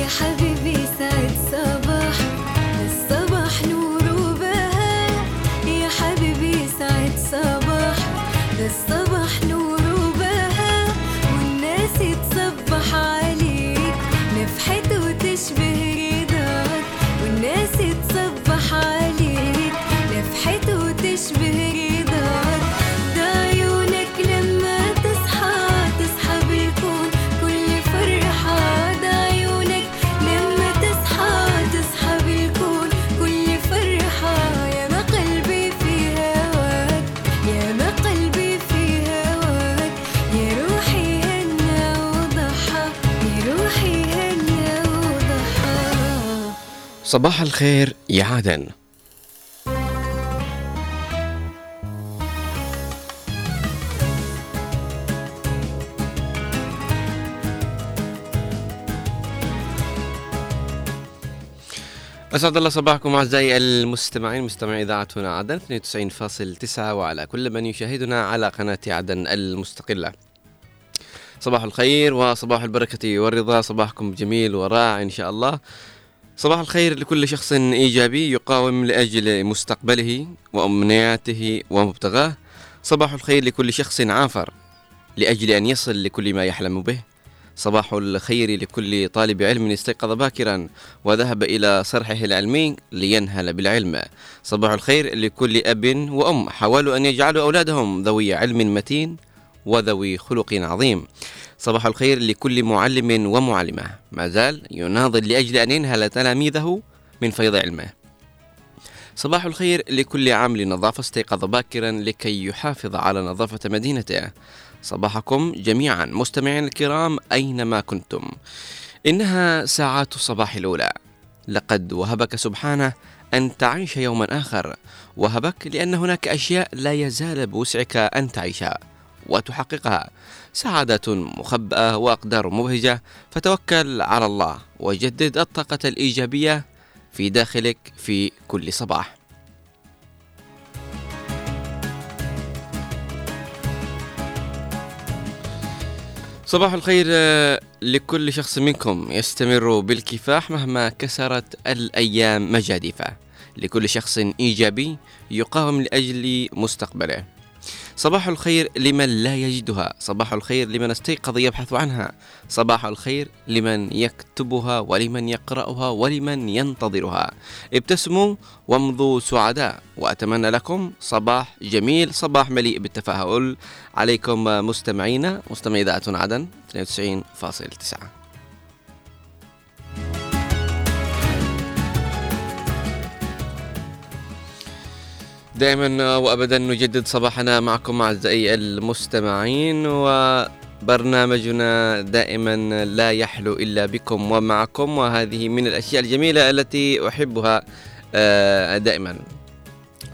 حبيبي. صباح الخير يا عدن أسعد الله صباحكم أعزائي المستمعين مستمعي إذاعة هنا عدن 92.9 وعلى كل من يشاهدنا على قناة عدن المستقلة. صباح الخير وصباح البركة والرضا صباحكم جميل ورائع إن شاء الله. صباح الخير لكل شخص إيجابي يقاوم لأجل مستقبله وأمنياته ومبتغاه. صباح الخير لكل شخص عافر لأجل أن يصل لكل ما يحلم به. صباح الخير لكل طالب علم استيقظ باكرا وذهب إلى صرحه العلمي لينهل بالعلم. صباح الخير لكل أب وأم حاولوا أن يجعلوا أولادهم ذوي علم متين وذوي خلق عظيم. صباح الخير لكل معلم ومعلمة. ما زال يناضل لأجل أن ينهل تلاميذه من فيض علمه. صباح الخير لكل عامل نظافة استيقظ باكرا لكي يحافظ على نظافة مدينته. صباحكم جميعا مستمعين الكرام أينما كنتم. إنها ساعات الصباح الأولى. لقد وهبك سبحانه أن تعيش يوما آخر. وهبك لأن هناك أشياء لا يزال بوسعك أن تعيشها. وتحققها. سعادة مخبأة وأقدار مبهجة فتوكل على الله وجدد الطاقة الإيجابية في داخلك في كل صباح. صباح الخير آه، لكل شخص منكم يستمر بالكفاح مهما كسرت الأيام مجاديفه. لكل شخص إيجابي يقاوم لأجل مستقبله. صباح الخير لمن لا يجدها. صباح الخير لمن استيقظ يبحث عنها. صباح الخير لمن يكتبها ولمن يقرأها ولمن ينتظرها. ابتسموا وامضوا سعداء. وأتمنى لكم صباح جميل صباح مليء بالتفاؤل. عليكم مستمعينا مستمعي إذاعة عدن 92.9 دائما وابدا نجدد صباحنا معكم أعزائي المستمعين وبرنامجنا دائما لا يحلو إلا بكم ومعكم وهذه من الأشياء الجميلة التي أحبها آه، دائما.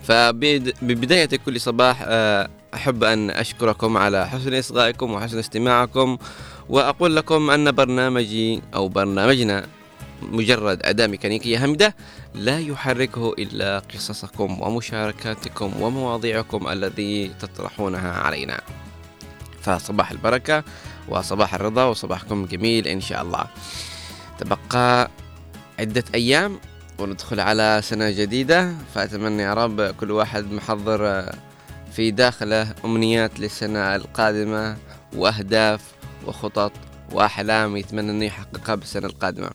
فببدايه كل صباح آه، أحب أن أشكركم على حسن إصغائكم وحسن استماعكم وأقول لكم أن برنامجي أو برنامجنا مجرد أداة ميكانيكية هامدة لا يحركه إلا قصصكم ومشاركاتكم ومواضيعكم الذي تطرحونها علينا. فصباح البركة وصباح الرضا وصباحكم جميل إن شاء الله. تبقى عدة أيام وندخل على سنة جديدة. فأتمنى يا رب كل واحد محضر في داخله أمنيات للسنة القادمة وأهداف وخطط وأحلام يتمنى أنه يحققها بالسنة القادمة.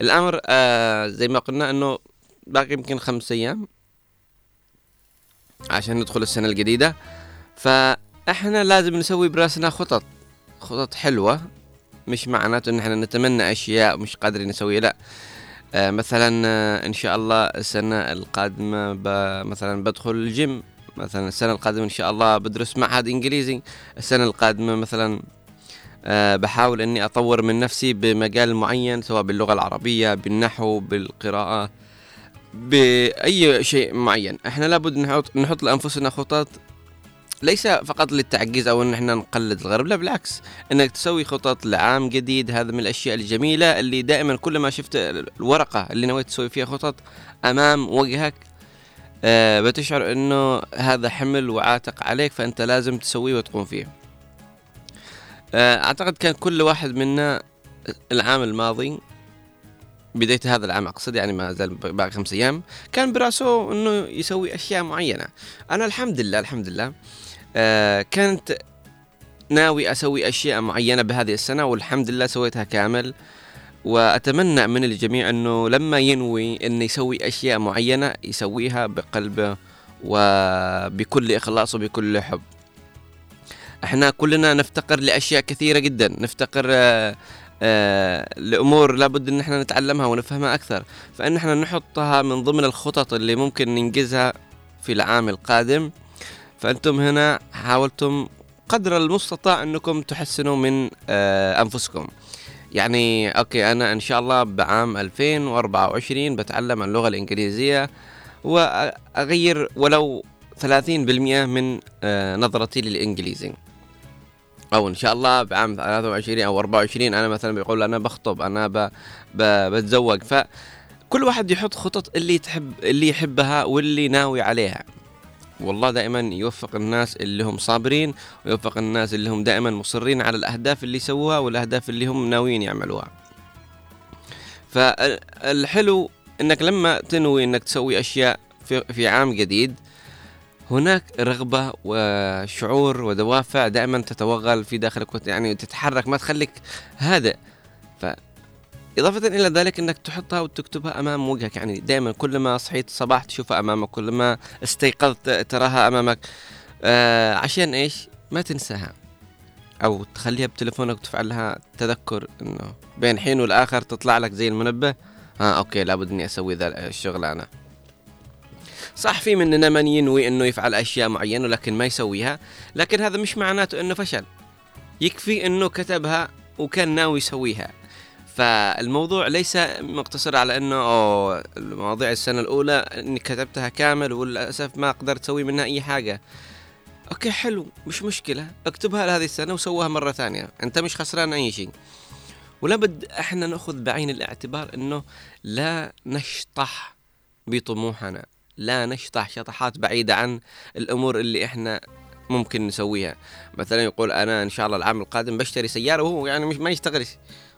الأمر آه زي ما قلنا إنه باقي يمكن خمس أيام عشان ندخل السنة الجديدة. فإحنا لازم نسوي براسنا خطط خطط حلوة مش معناته إن إحنا نتمنى أشياء مش قادرين نسويها لأ. آه مثلا آه إن شاء الله السنة القادمة ب- مثلا بدخل الجيم مثلا السنة القادمة إن شاء الله بدرس معهد إنجليزي السنة القادمة مثلا بحاول إني أطور من نفسي بمجال معين سواء باللغة العربية بالنحو بالقراءة بأي شيء معين. إحنا لابد نحط نحط لأنفسنا خطط ليس فقط للتعجيز أو إن إحنا نقلد الغرب لا بالعكس. إنك تسوي خطط لعام جديد هذا من الأشياء الجميلة اللي دائما كل ما شفت الورقة اللي نويت تسوي فيها خطط أمام وجهك آه بتشعر إنه هذا حمل وعاتق عليك فأنت لازم تسويه وتقوم فيه. آه، أعتقد كان كل واحد منا العام الماضي بداية هذا العام أقصد يعني ما زال باقي خمس أيام كان براسه إنه يسوي أشياء معينة. أنا الحمد لله الحمد لله آه كانت ناوي أسوي أشياء معينة بهذه السنة والحمد لله سويتها كامل. وأتمنى من الجميع أنه لما ينوي أنه يسوي أشياء معينة يسويها بقلبه وبكل إخلاص وبكل حب. إحنا كلنا نفتقر لأشياء كثيرة جدا. نفتقر آه آه لأمور لابد أن إحنا نتعلمها ونفهمها أكثر. فإن إحنا نحطها من ضمن الخطط اللي ممكن ننجزها في العام القادم فأنتم هنا حاولتم قدر المستطاع أنكم تحسنوا من آه أنفسكم. يعني أوكي أنا إن شاء الله بعام 2024 بتعلم اللغة الإنجليزية وأغير ولو 30% من آه نظرتي للإنجليزي. أو إن شاء الله بعام 23 أو 24 أنا مثلا بيقول أنا بخطب أنا ب... ب... بتزوج. فكل واحد يحط خطط اللي تحب اللي يحبها واللي ناوي عليها. والله دائما يوفق الناس اللي هم صابرين ويوفق الناس اللي هم دائما مصرين على الأهداف اللي يسووها والأهداف اللي هم ناويين يعملوها. فالحلو إنك لما تنوي إنك تسوي أشياء في, في عام جديد هناك رغبة وشعور ودوافع دائما تتوغل في داخلك يعني تتحرك ما تخليك هادئ. ف إضافة إلى ذلك أنك تحطها وتكتبها أمام وجهك. يعني دائما كل ما صحيت الصباح تشوفها أمامك كل ما استيقظت تراها أمامك. آه عشان إيش؟ ما تنساها. أو تخليها بتليفونك وتفعل لها تذكر أنه بين حين والآخر تطلع لك زي المنبه. آه okay لابد إني أسوي ذا الشغلانة صح في مننا من ينوي انه يفعل أشياء معينة لكن ما يسويها لكن هذا مش معناته إنه فشل. يكفي إنه كتبها وكان ناوي يسويها. فالموضوع ليس مقتصر على إنه أوه مواضيع السنة الأولى إني كتبتها كامل وللأسف ما قدرت أسوي منها أي حاجة. okay حلو مش مشكلة اكتبها لهذه السنة وسوها مرة ثانية أنت مش خسران أي شيء. ولابد إحنا نأخذ بعين الاعتبار إنه لا نشطح بطموحنا. لا نشطح شطحات بعيدة عن الأمور اللي إحنا ممكن نسويها. مثلا يقول أنا إن شاء الله العام القادم بشتري سيارة وهو يعني مش ما يشتغل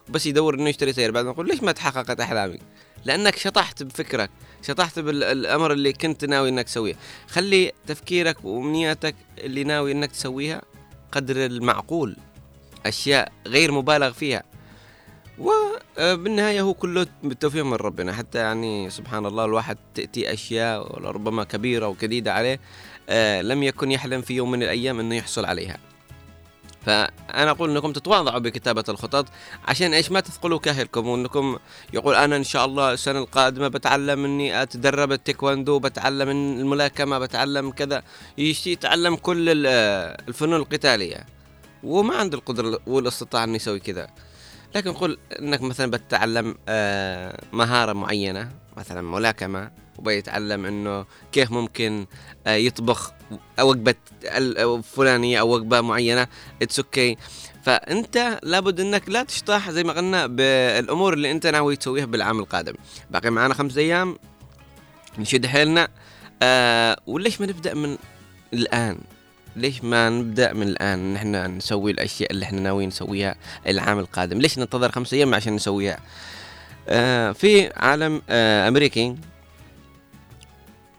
بس يدور إنه يشتري سيارة. بعد ما يقول ليش ما تحققت أحلامي؟ لأنك شطحت بفكرك. شطحت بالأمر اللي كنت ناوي إنك تسويه. خلي تفكيرك وأمنياتك اللي ناوي إنك تسويها قدر المعقول. أشياء غير مبالغ فيها. وبالنهاية هو كله بالتوفيق من ربنا. حتى يعني سبحان الله الواحد تأتي أشياء ربما كبيرة وكديدة عليه آه لم يكن يحلم في يوم من الأيام أنه يحصل عليها. فأنا أقول أنكم تتواضعوا بكتابة الخطط عشان إيش؟ ما تثقلوا كاهلكم وأنكم يقول أنا إن شاء الله السنة القادمة بتعلم إني أتدرب التايكواندو بتعلم الملاكمة بتعلم كذا. يتعلم كل الفنون القتالية. وما عنده القدرة والإستطاعة أنه يسوي كذا. لكن نقول إنك مثلا بتتعلم آه، مهارة معينة مثلا ملاكمة وبيتعلم إنه كيف ممكن آه، يطبخ وجبة فلانية أو وجبة معينة it's okay فأنت لابد إنك لا تشطح زي ما قلنا بالأمور اللي أنت ناوي تسويها بالعام القادم. باقي معنا خمس أيام نشد حيلنا آه وليش ما نبدأ من الآن؟ ليش ما نبدأ من الآن؟ نحن نسوي الأشياء اللي إحنا ناويين نسويها العام القادم. ليش ننتظر خمسة أيام عشان نسويها؟ آه في عالم آه أمريكي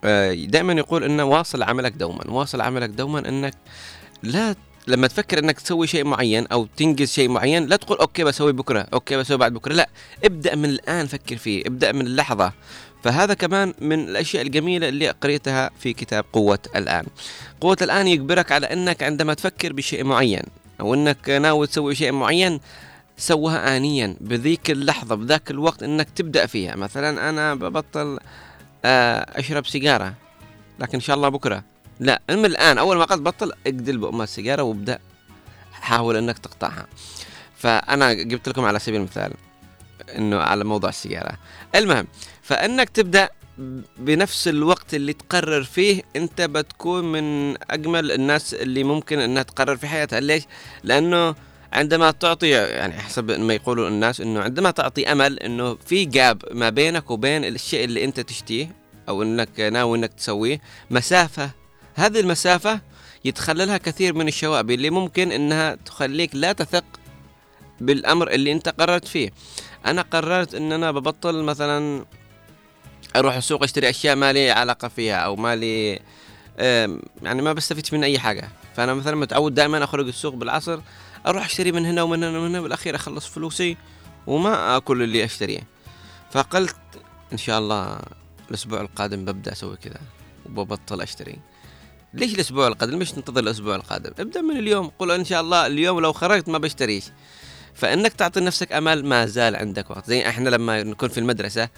آه دائما يقول إنه واصل عملك دوما. واصل عملك دوما إنك لا لما تفكر إنك تسوي شيء معين أو تنجز شيء معين لا تقول okay بسوي بكرة okay بسوي بعد بكرة. لا ابدأ من الآن فكر فيه ابدأ من اللحظة. فهذا كمان من الأشياء الجميلة اللي قريتها في كتاب قوة الآن. قوة الآن يجبرك على إنك عندما تفكر بشيء معين أو إنك ناوي تسوي شيء معين سوها آنيا بذيك اللحظة بذاك الوقت إنك تبدأ فيها. مثلا أنا ببطل آه، أشرب سيجارة لكن إن شاء الله بكرة. لا من الآن أول ما قد بطل اقدل بأم السيجارة وابدأ حاول إنك تقطعها. فأنا جبت لكم على سبيل المثال إنه على موضوع السيجارة. المهم فإنك تبدأ بنفس الوقت اللي تقرر فيه أنت بتكون من أجمل الناس اللي ممكن إنها تقرر في حياتها. ليش؟ لأنه عندما تعطي يعني حسب ما يقولوا الناس إنه عندما تعطي أمل إنه في جاب ما بينك وبين الشيء اللي أنت تشتيه أو إنك ناوي إنك تسويه مسافة. هذه المسافة يتخللها كثير من الشوائب اللي ممكن إنها تخليك لا تثق بالأمر اللي أنت قررت فيه. أنا قررت إن أنا ببطل مثلا أروح السوق أشتري أشياء ما لي علاقة فيها أو ما لي يعني ما بستفيد من أي حاجة. فأنا مثلا متعود دائما أخرج السوق بالعصر أروح أشتري من هنا ومن هنا ومن هنا بالأخير أخلص فلوسي وما أكل اللي أشتريه. فقلت إن شاء الله الأسبوع القادم ببدأ أسوي كذا وببطل أشتري. ليش الأسبوع القادم؟ ليش تنتظر الأسبوع القادم؟ ابدأ من اليوم. قل إن شاء الله اليوم لو خرجت ما بشتريش. فإنك تعطي نفسك أمل ما زال عندك وقت. زي إحنا لما نكون في المدرسة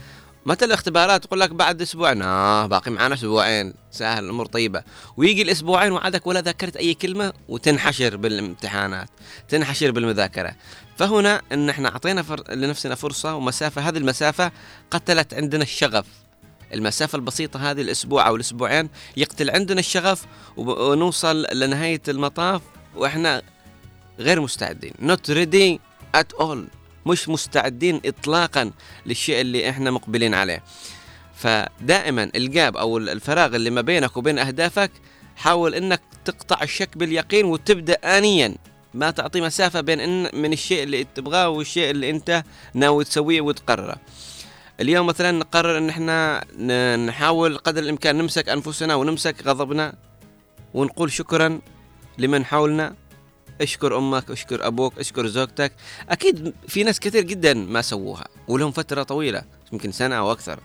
متى الاختبارات؟ تقول لك بعد أسبوعين. آه باقي معنا أسبوعين. سهل الأمور طيبة. ويجي الأسبوعين وعدك ولا ذكرت أي كلمة وتنحشر بالامتحانات تنحشر بالمذاكرة. فهنا إن إحنا أعطينا فر... لنفسنا فرصة ومسافة. هذه المسافة قتلت عندنا الشغف. المسافة البسيطة هذه الأسبوع أو الأسبوعين يقتل عندنا الشغف ونوصل لنهاية المطاف وإحنا غير مستعدين. Not ready at all. مش مستعدين إطلاقا للشيء اللي إحنا مقبلين عليه. فدائما الجاب أو الفراغ اللي ما بينك وبين أهدافك حاول إنك تقطع الشك باليقين وتبدأ آنيا. ما تعطي مسافة بين إن من الشيء اللي تبغاه والشيء اللي أنت ناوي تسويه وتقرره. اليوم مثلا نقرر إن إحنا نحاول قدر الإمكان نمسك أنفسنا ونمسك غضبنا ونقول شكرا لمن حولنا. اشكر أمك اشكر أبوك اشكر زوجتك. أكيد في ناس كثير جدا ما سووها ولهم فترة طويلة يمكن سنة أو أكثر.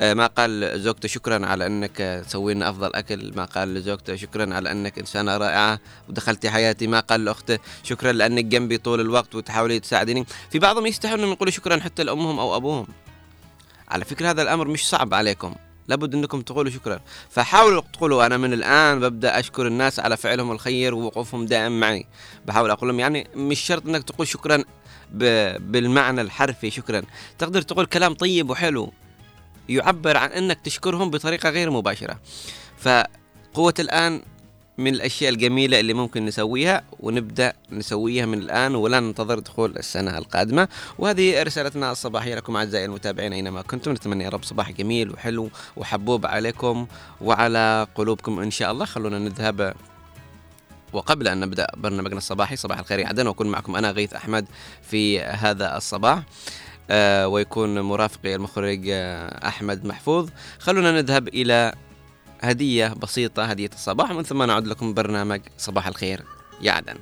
آه، ما قال زوجته شكرا على أنك تسوي لنا أفضل أكل ما قال لزوجته شكرا على أنك إنسانة رائعة ودخلتي حياتي ما قال لأخته شكرا لأنك جنبي طول الوقت وتحاولي تساعديني. في بعضهم يستحوا انهم يقولوا شكرا حتى لأمهم أو أبوهم. على فكرة هذا الأمر مش صعب عليكم. لابد أنكم تقولوا شكرا. فحاولوا تقولوا أنا من الآن ببدأ أشكر الناس على فعلهم الخير ووقوفهم دائم معي. بحاول أقول لهم يعني مش شرط أنك تقول شكرا. بالمعنى الحرفي شكرا. تقدر تقول كلام طيب وحلو يعبر عن أنك تشكرهم بطريقة غير مباشرة. فقوة الآن من الأشياء الجميلة اللي ممكن نسويها ونبدأ نسويها من الآن ولا ننتظر دخول السنة القادمة. وهذه رسالتنا الصباحية لكم أعزائي المتابعين أينما كنتم. نتمنى يا رب صباح جميل وحلو وحبوب عليكم وعلى قلوبكم إن شاء الله. خلونا نذهب وقبل أن نبدأ برنامجنا الصباحي صباح الخير عدن. وأكون معكم أنا غيث أحمد في هذا الصباح. آه ويكون مرافقي المخرج آه أحمد محفوظ. خلونا نذهب إلى هدية بسيطة هدية الصباح. ومن ثم نعود لكم برنامج صباح الخير. يا عدن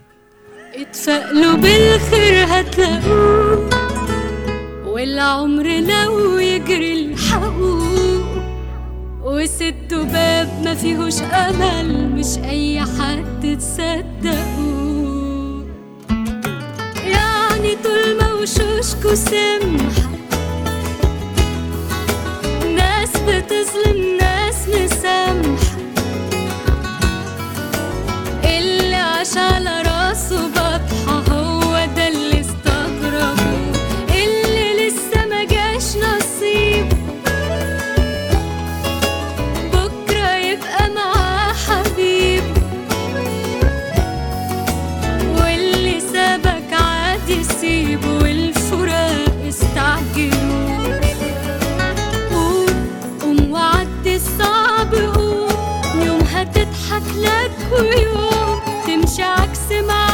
اتفائلوا بالخير هتلاقوه. والعمر لو يجري الحقوه وسدوا باب ما فيهوش أمل مش أي حد تصدقوه. يعني طول ما وشوشكوا سمحة ناس بتظلم ناس khuyum tim shaksima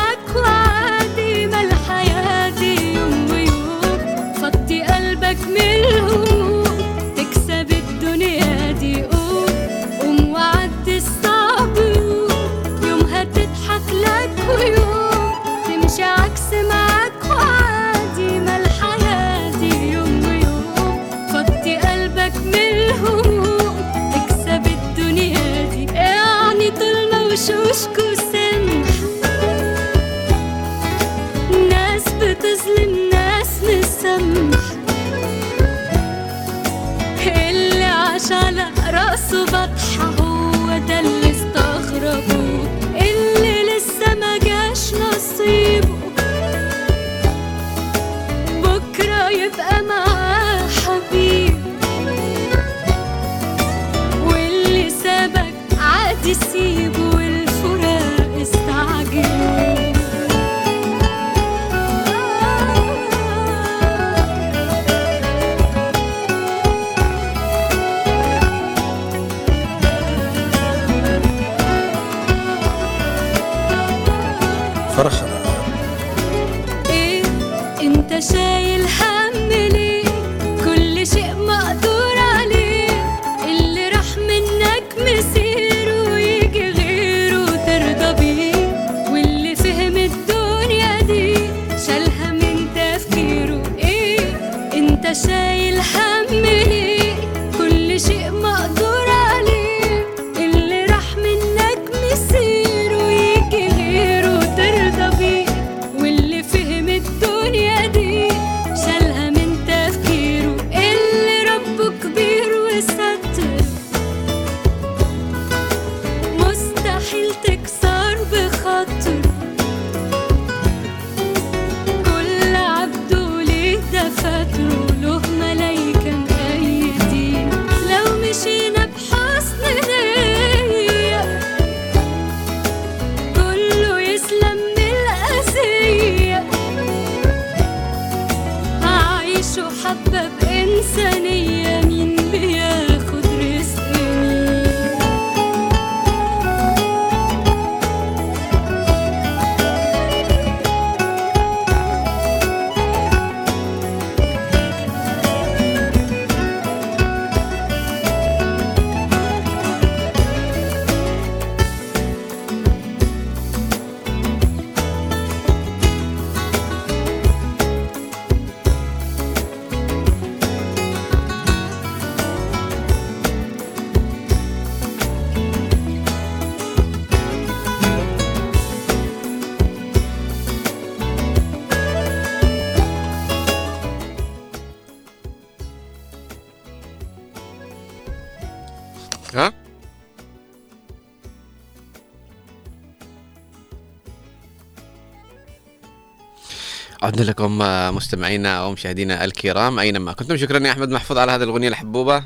لكم مستمعينا ومشاهدينا الكرام أينما كنتم. شكرا يا أحمد محفوظ على هذه الأغنية الحبوبة.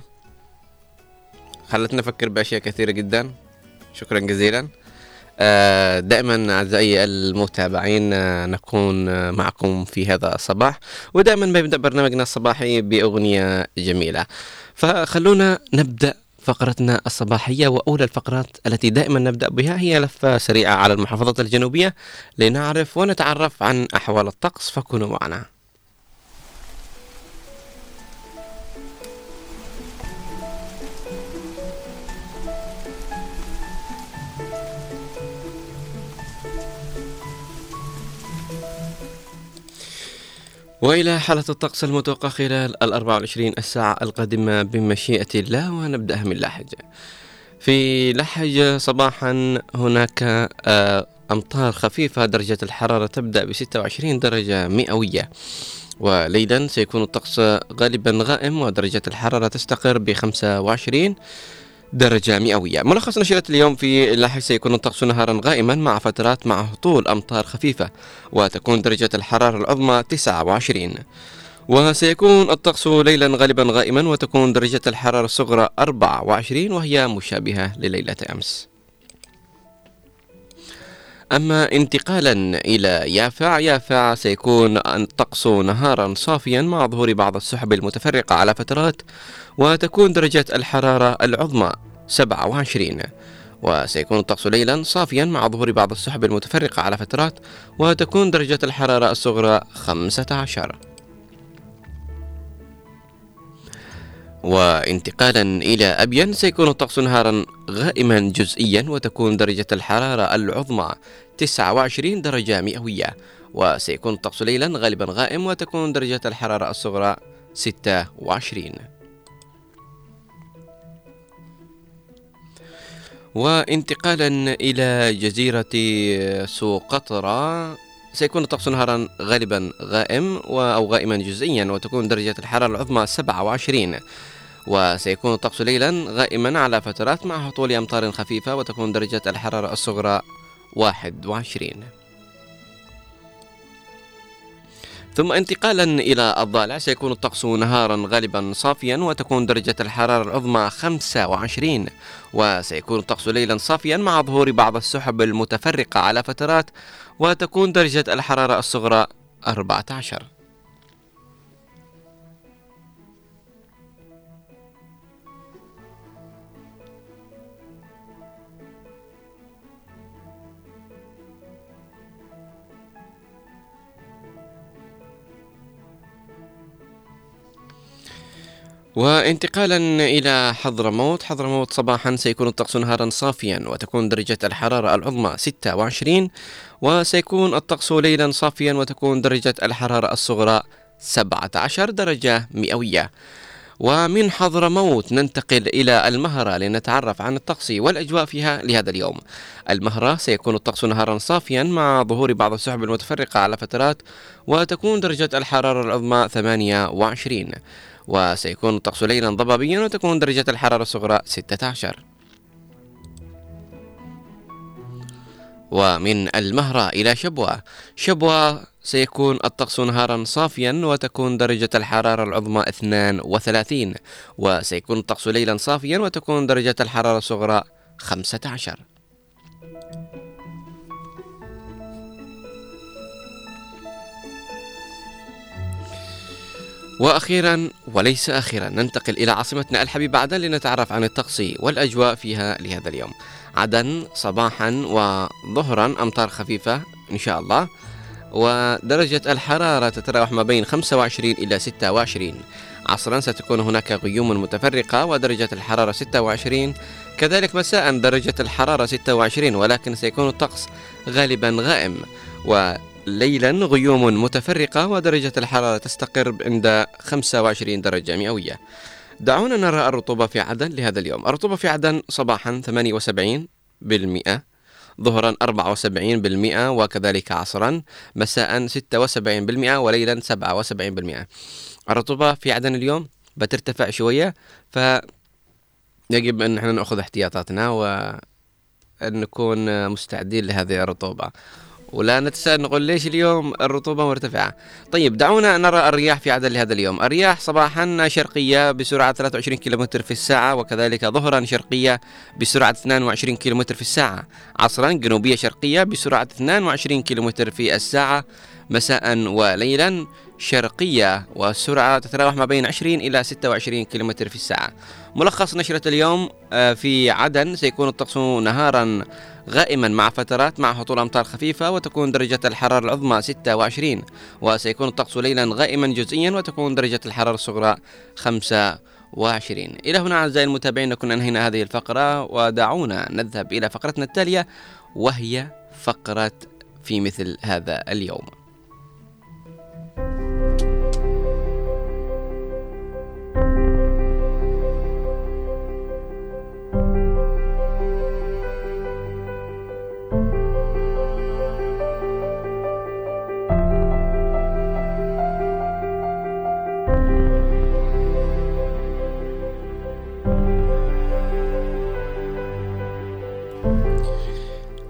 خلتنا نفكر بأشياء كثيرة جدا. شكرا جزيلا. آه، دائما أعزائي المتابعين آه، نكون آه، معكم في هذا الصباح. ودائما بنبدا برنامجنا الصباحي بأغنية جميلة. فخلونا نبدأ فقرتنا الصباحية وأولى الفقرات التي دائما نبدأ بها هي لفة سريعة على المحافظات الجنوبية لنعرف ونتعرف عن أحوال الطقس فكونوا معنا. وإلى حالة الطقس المتوقع خلال ال 24 الساعة القادمة بمشيئة الله ونبدأها من لحج. في لحج صباحا هناك آه، أمطار خفيفة درجة الحرارة تبدأ ب 26 درجة مئوية وليلا سيكون الطقس غالبا غائم ودرجة الحرارة تستقر ب 25 درجة مئوية. ملخص نشرة اليوم في لاحق سيكون الطقس نهارا غائما مع فترات مع هطول أمطار خفيفة وتكون درجة الحرارة العظمى 29 وسيكون الطقس ليلا غالبا غائما وتكون درجة الحرارة الصغرى 24 وهي مشابهة لليلة أمس. أما انتقالا إلى يافع يافع سيكون الطقس نهارا صافيا مع ظهور بعض السحب المتفرقة على فترات وتكون درجة الحرارة العظمى 27 وسيكون الطقس ليلا صافيا مع ظهور بعض السحب المتفرقة على فترات وتكون درجة الحرارة الصغرى 15 وانتقالا إلى أبين سيكون الطقس نهارا غائما جزئيا وتكون درجة الحرارة العظمى 29 درجة مئوية. وسيكون الطقس ليلا غالبا غائم وتكون درجة الحرارة الصغرى 26 وانتقالا إلى جزيرة سوقطرى سيكون الطقس نهارا غالبا غائم أو غائما جزئيا وتكون درجة الحرارة العظمى 27 وسيكون الطقس ليلا غائما على فترات مع هطول أمطار خفيفة وتكون درجة الحرارة الصغرى 21 ثم انتقالا إلى الضالع سيكون الطقس نهارا غالبا صافيا وتكون درجة الحرارة العظمى 25 وسيكون الطقس ليلا صافيا مع ظهور بعض السحب المتفرقة على فترات وتكون درجة الحرارة الصغرى 14 وانتقالا إلى حضرموت. حضرموت صباحا سيكون الطقس نهارا صافيا وتكون درجة الحرارة العظمى 26 وسيكون الطقس ليلا صافيا وتكون درجة الحرارة الصغرى 17 درجة مئوية. ومن حضرموت ننتقل إلى المهرة لنتعرف عن الطقس والأجواء فيها لهذا اليوم. المهرة سيكون الطقس نهارا صافيا مع ظهور بعض السحب المتفرقة على فترات وتكون درجة الحرارة العظمى 28 وسيكون الطقس ليلا ضبابيا وتكون درجة الحرارة الصغرى 16 ومن المهرة إلى شبوة. شبوة سيكون الطقس نهارا صافيا وتكون درجة الحرارة العظمى 32 وسيكون الطقس ليلا صافيا وتكون درجة الحرارة الصغرى 15 وأخيرا وليس أخيرا ننتقل إلى عاصمتنا الحبيبة عدن لنتعرف عن الطقس والأجواء فيها لهذا اليوم. عدن صباحا وظهرا أمطار خفيفة إن شاء الله ودرجة الحرارة تتراوح ما بين 25 إلى 26 عصرا ستكون هناك غيوم متفرقة ودرجة الحرارة 26 كذلك مساء درجة الحرارة 26 ولكن سيكون الطقس غالبا غائم. وليلا غيوم متفرقة ودرجة الحرارة تستقر عند 25 درجة مئوية. دعونا نرى الرطوبة في عدن لهذا اليوم. الرطوبة في عدن صباحا 78 بالمئة ظهرا 74% وكذلك عصرا مساء 76% وليلا 77% الرطوبة في عدن اليوم بترتفع شوية ف يجب أن نحن نأخذ احتياطاتنا وأن نكون مستعدين لهذه الرطوبة. ولا نتساءل نقول ليش اليوم الرطوبة مرتفعة. طيب دعونا نرى الرياح في عدن لهذا اليوم. الرياح صباحا شرقية بسرعة 23 كم في الساعة وكذلك ظهرا شرقية بسرعة 22 كم في الساعة. عصرا جنوبية شرقية بسرعة 22 كم في الساعة. مساء وليلا شرقية والسرعة تتراوح ما بين 20 إلى 26 كم في الساعة. ملخص نشرة اليوم آه، في عدن سيكون الطقس نهارا غائما مع فترات مع هطول أمطار خفيفة وتكون درجة الحرارة العظمى 26 وسيكون الطقس ليلا غائما جزئيا وتكون درجة الحرارة الصغرى 25 إلى هنا أعزائي المتابعين نكون أنهينا هذه الفقرة ودعونا نذهب إلى فقرتنا التالية وهي فقرة في مثل هذا اليوم.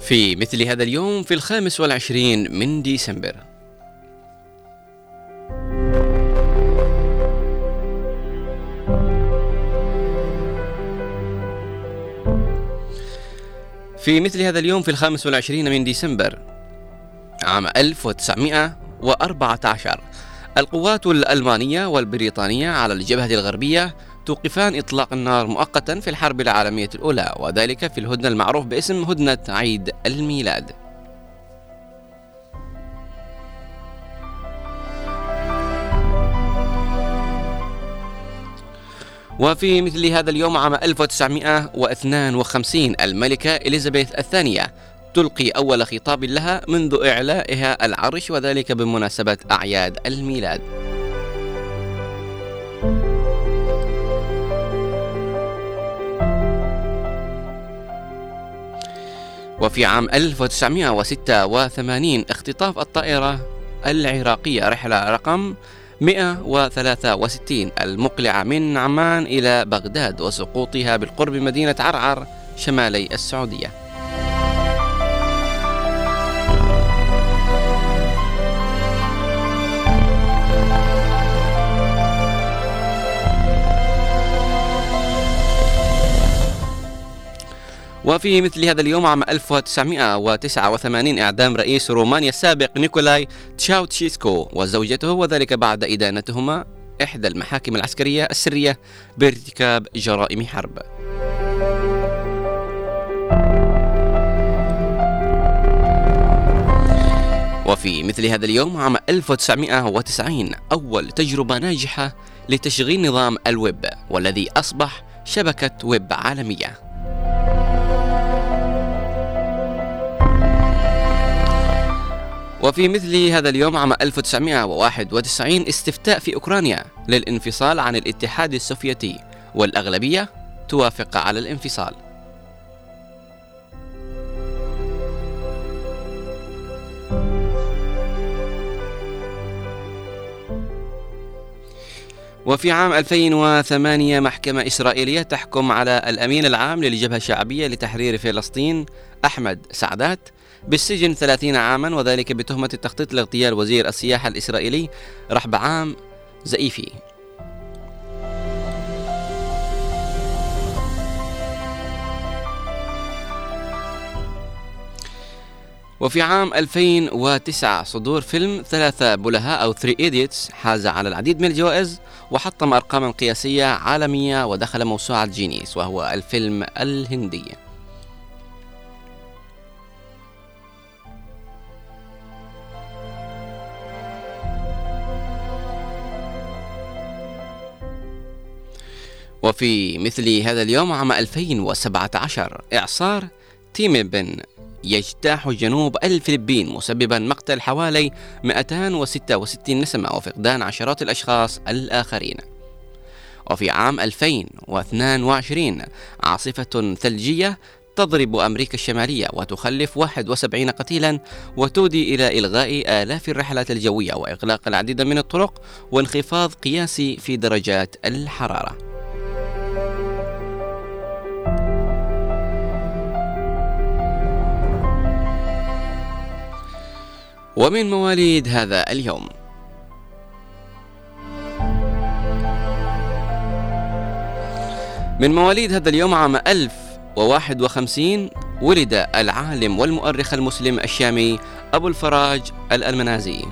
في مثل هذا اليوم في الخامس والعشرين من ديسمبر. في مثل هذا اليوم في الخامس والعشرين من ديسمبر عام 1914 القوات الألمانية والبريطانية على الجبهة الغربية توقفان إطلاق النار مؤقتا في الحرب العالمية الأولى وذلك في الهدنة المعروف باسم هدنة عيد الميلاد وفي مثل هذا اليوم عام 1952 الملكة إليزابيث الثانية تلقي أول خطاب لها منذ إعلائها العرش وذلك بمناسبة أعياد الميلاد. وفي عام 1986 اختطاف الطائرة العراقية رحلة رقم 163 المقلعة من عمان إلى بغداد وسقوطها بالقرب مدينة عرعر شمالي السعودية. وفي مثل هذا اليوم عام 1989 إعدام رئيس رومانيا السابق نيكولاي تشاوتشيسكو وزوجته وذلك بعد إدانتهما إحدى المحاكم العسكرية السرية بارتكاب جرائم حرب. وفي مثل هذا اليوم عام 1990 أول تجربة ناجحة لتشغيل نظام الويب والذي أصبح شبكة ويب عالمية وفي مثل هذا اليوم عام 1991 استفتاء في أوكرانيا للانفصال عن الاتحاد السوفيتي والأغلبية توافق على الانفصال. وفي عام 2008 محكمة إسرائيلية تحكم على الأمين العام للجبهة الشعبية لتحرير فلسطين أحمد سعدات بالسجن 30 عاما وذلك بتهمة التخطيط لاغتيال وزير السياحة الإسرائيلي رحب عام زئيفي. وفي عام 2009 صدور فيلم ثلاثة بلهاء أو 3 إيديتس حاز على العديد من الجوائز وحطم أرقاما قياسية عالمية ودخل موسوعة جينيس وهو الفيلم الهندي. وفي مثل هذا اليوم عام 2017 إعصار تيمبن يجتاح جنوب الفلبين مسببا مقتل حوالي 266 نسمة وفقدان عشرات الأشخاص الآخرين. وفي عام 2022 عاصفة ثلجية تضرب أمريكا الشمالية وتخلف 71 قتيلا وتودي إلى إلغاء آلاف الرحلات الجوية وإغلاق العديد من الطرق وانخفاض قياسي في درجات الحرارة. ومن مواليد هذا اليوم. من مواليد هذا اليوم عام 1051 ولد العالم والمؤرخ المسلم الشامي أبو الفراج الألمنازي.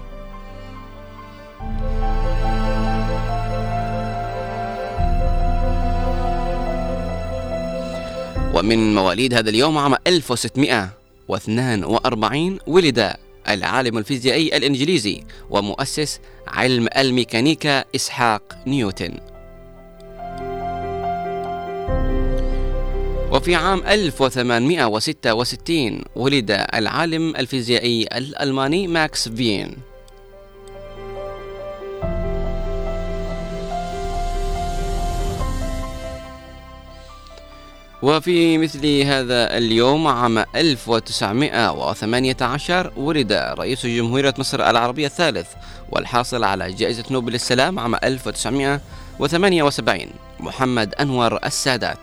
ومن مواليد هذا اليوم عام 1642 ولد العالم الفيزيائي الإنجليزي ومؤسس علم الميكانيكا إسحاق نيوتن. وفي عام 1866 ولد العالم الفيزيائي الألماني ماكس فين. وفي مثل هذا اليوم عام 1918 ولد رئيس جمهورية مصر العربية الثالث والحاصل على جائزة نوبل السلام عام 1978 محمد أنور السادات.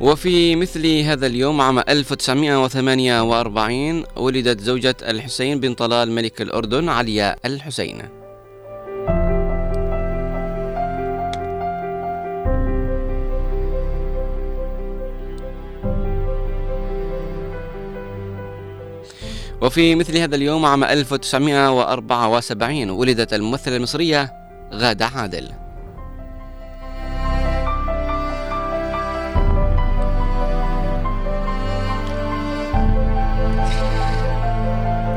وفي مثل هذا اليوم عام 1948 ولدت زوجة الحسين بن طلال ملك الأردن علياء الحسين. وفي مثل هذا اليوم عام 1974 ولدت الممثلة المصرية غادة عادل.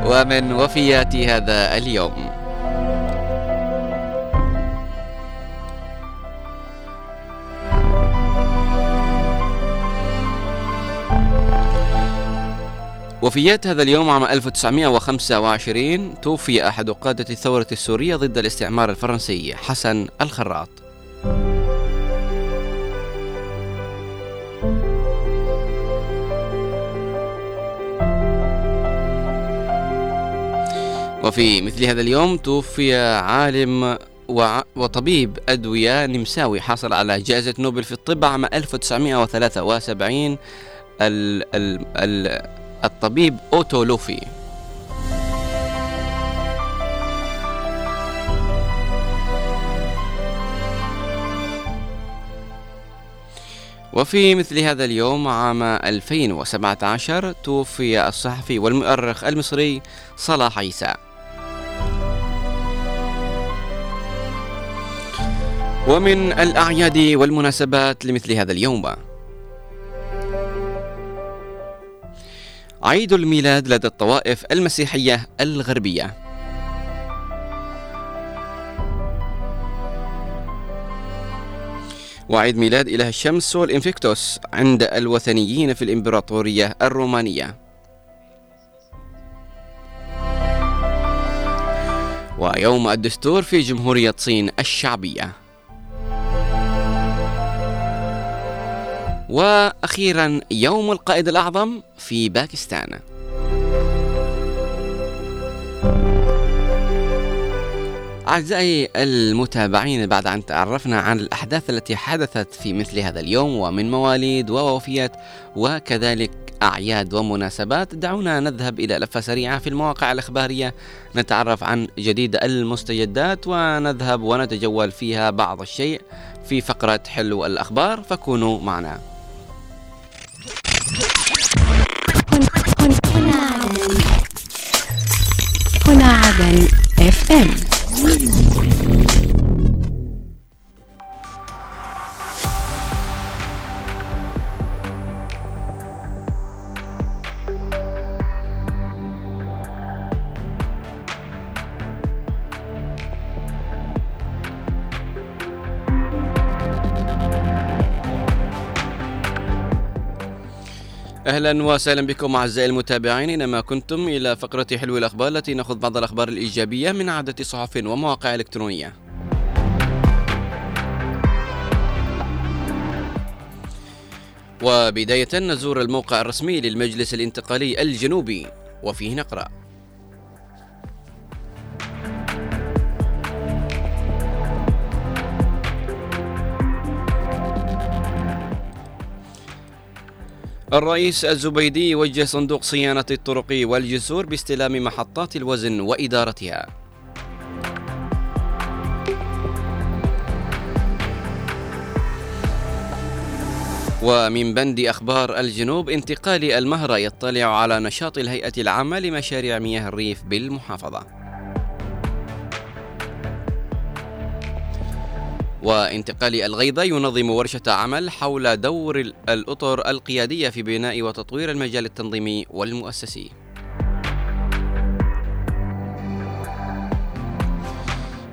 ومن وفيات هذا اليوم. وفيات هذا اليوم عام 1925 توفي أحد قادة الثورة السورية ضد الاستعمار الفرنسي حسن الخراط. وفي مثل هذا اليوم توفي عالم وطبيب أدوية نمساوي حصل على جائزة نوبل في الطب عام 1973 ال ال ال الطبيب أوتو لوفي. وفي مثل هذا اليوم عام 2017 توفي الصحفي والمؤرخ المصري صلاح عيسى. ومن الأعياد والمناسبات لمثل هذا اليوم. عيد الميلاد لدى الطوائف المسيحية الغربية. وعيد ميلاد إله الشمس والإنفكتوس عند الوثنيين في الإمبراطورية الرومانية. ويوم الدستور في جمهورية صين الشعبية. وأخيرا يوم القائد الأعظم في باكستان. أعزائي المتابعين بعد أن تعرفنا عن الأحداث التي حدثت في مثل هذا اليوم ومن مواليد ووفيات وكذلك أعياد ومناسبات دعونا نذهب إلى لفة سريعة في المواقع الإخبارية نتعرف عن جديد المستجدات ونذهب ونتجول فيها بعض الشيء في فقرة حلو الأخبار فكونوا معنا. هنا عدن هنا أهلا وسهلا بكم أعزائي المتابعين اينما كنتم إلى فقرة حلو الأخبار التي ناخذ بعض الأخبار الإيجابية من عده صحف ومواقع إلكترونية. وبداية نزور الموقع الرسمي للمجلس الانتقالي الجنوبي وفيه نقرأ الرئيس الزبيدي يوجه صندوق صيانة الطرق والجسور باستلام محطات الوزن وإدارتها. ومن بند أخبار الجنوب انتقال المهرة يطلع على نشاط الهيئة العامة لمشاريع مياه الريف بالمحافظة. وانتقال الغيضة ينظم ورشة عمل حول دور الأطر القيادية في بناء وتطوير المجال التنظيمي والمؤسسي.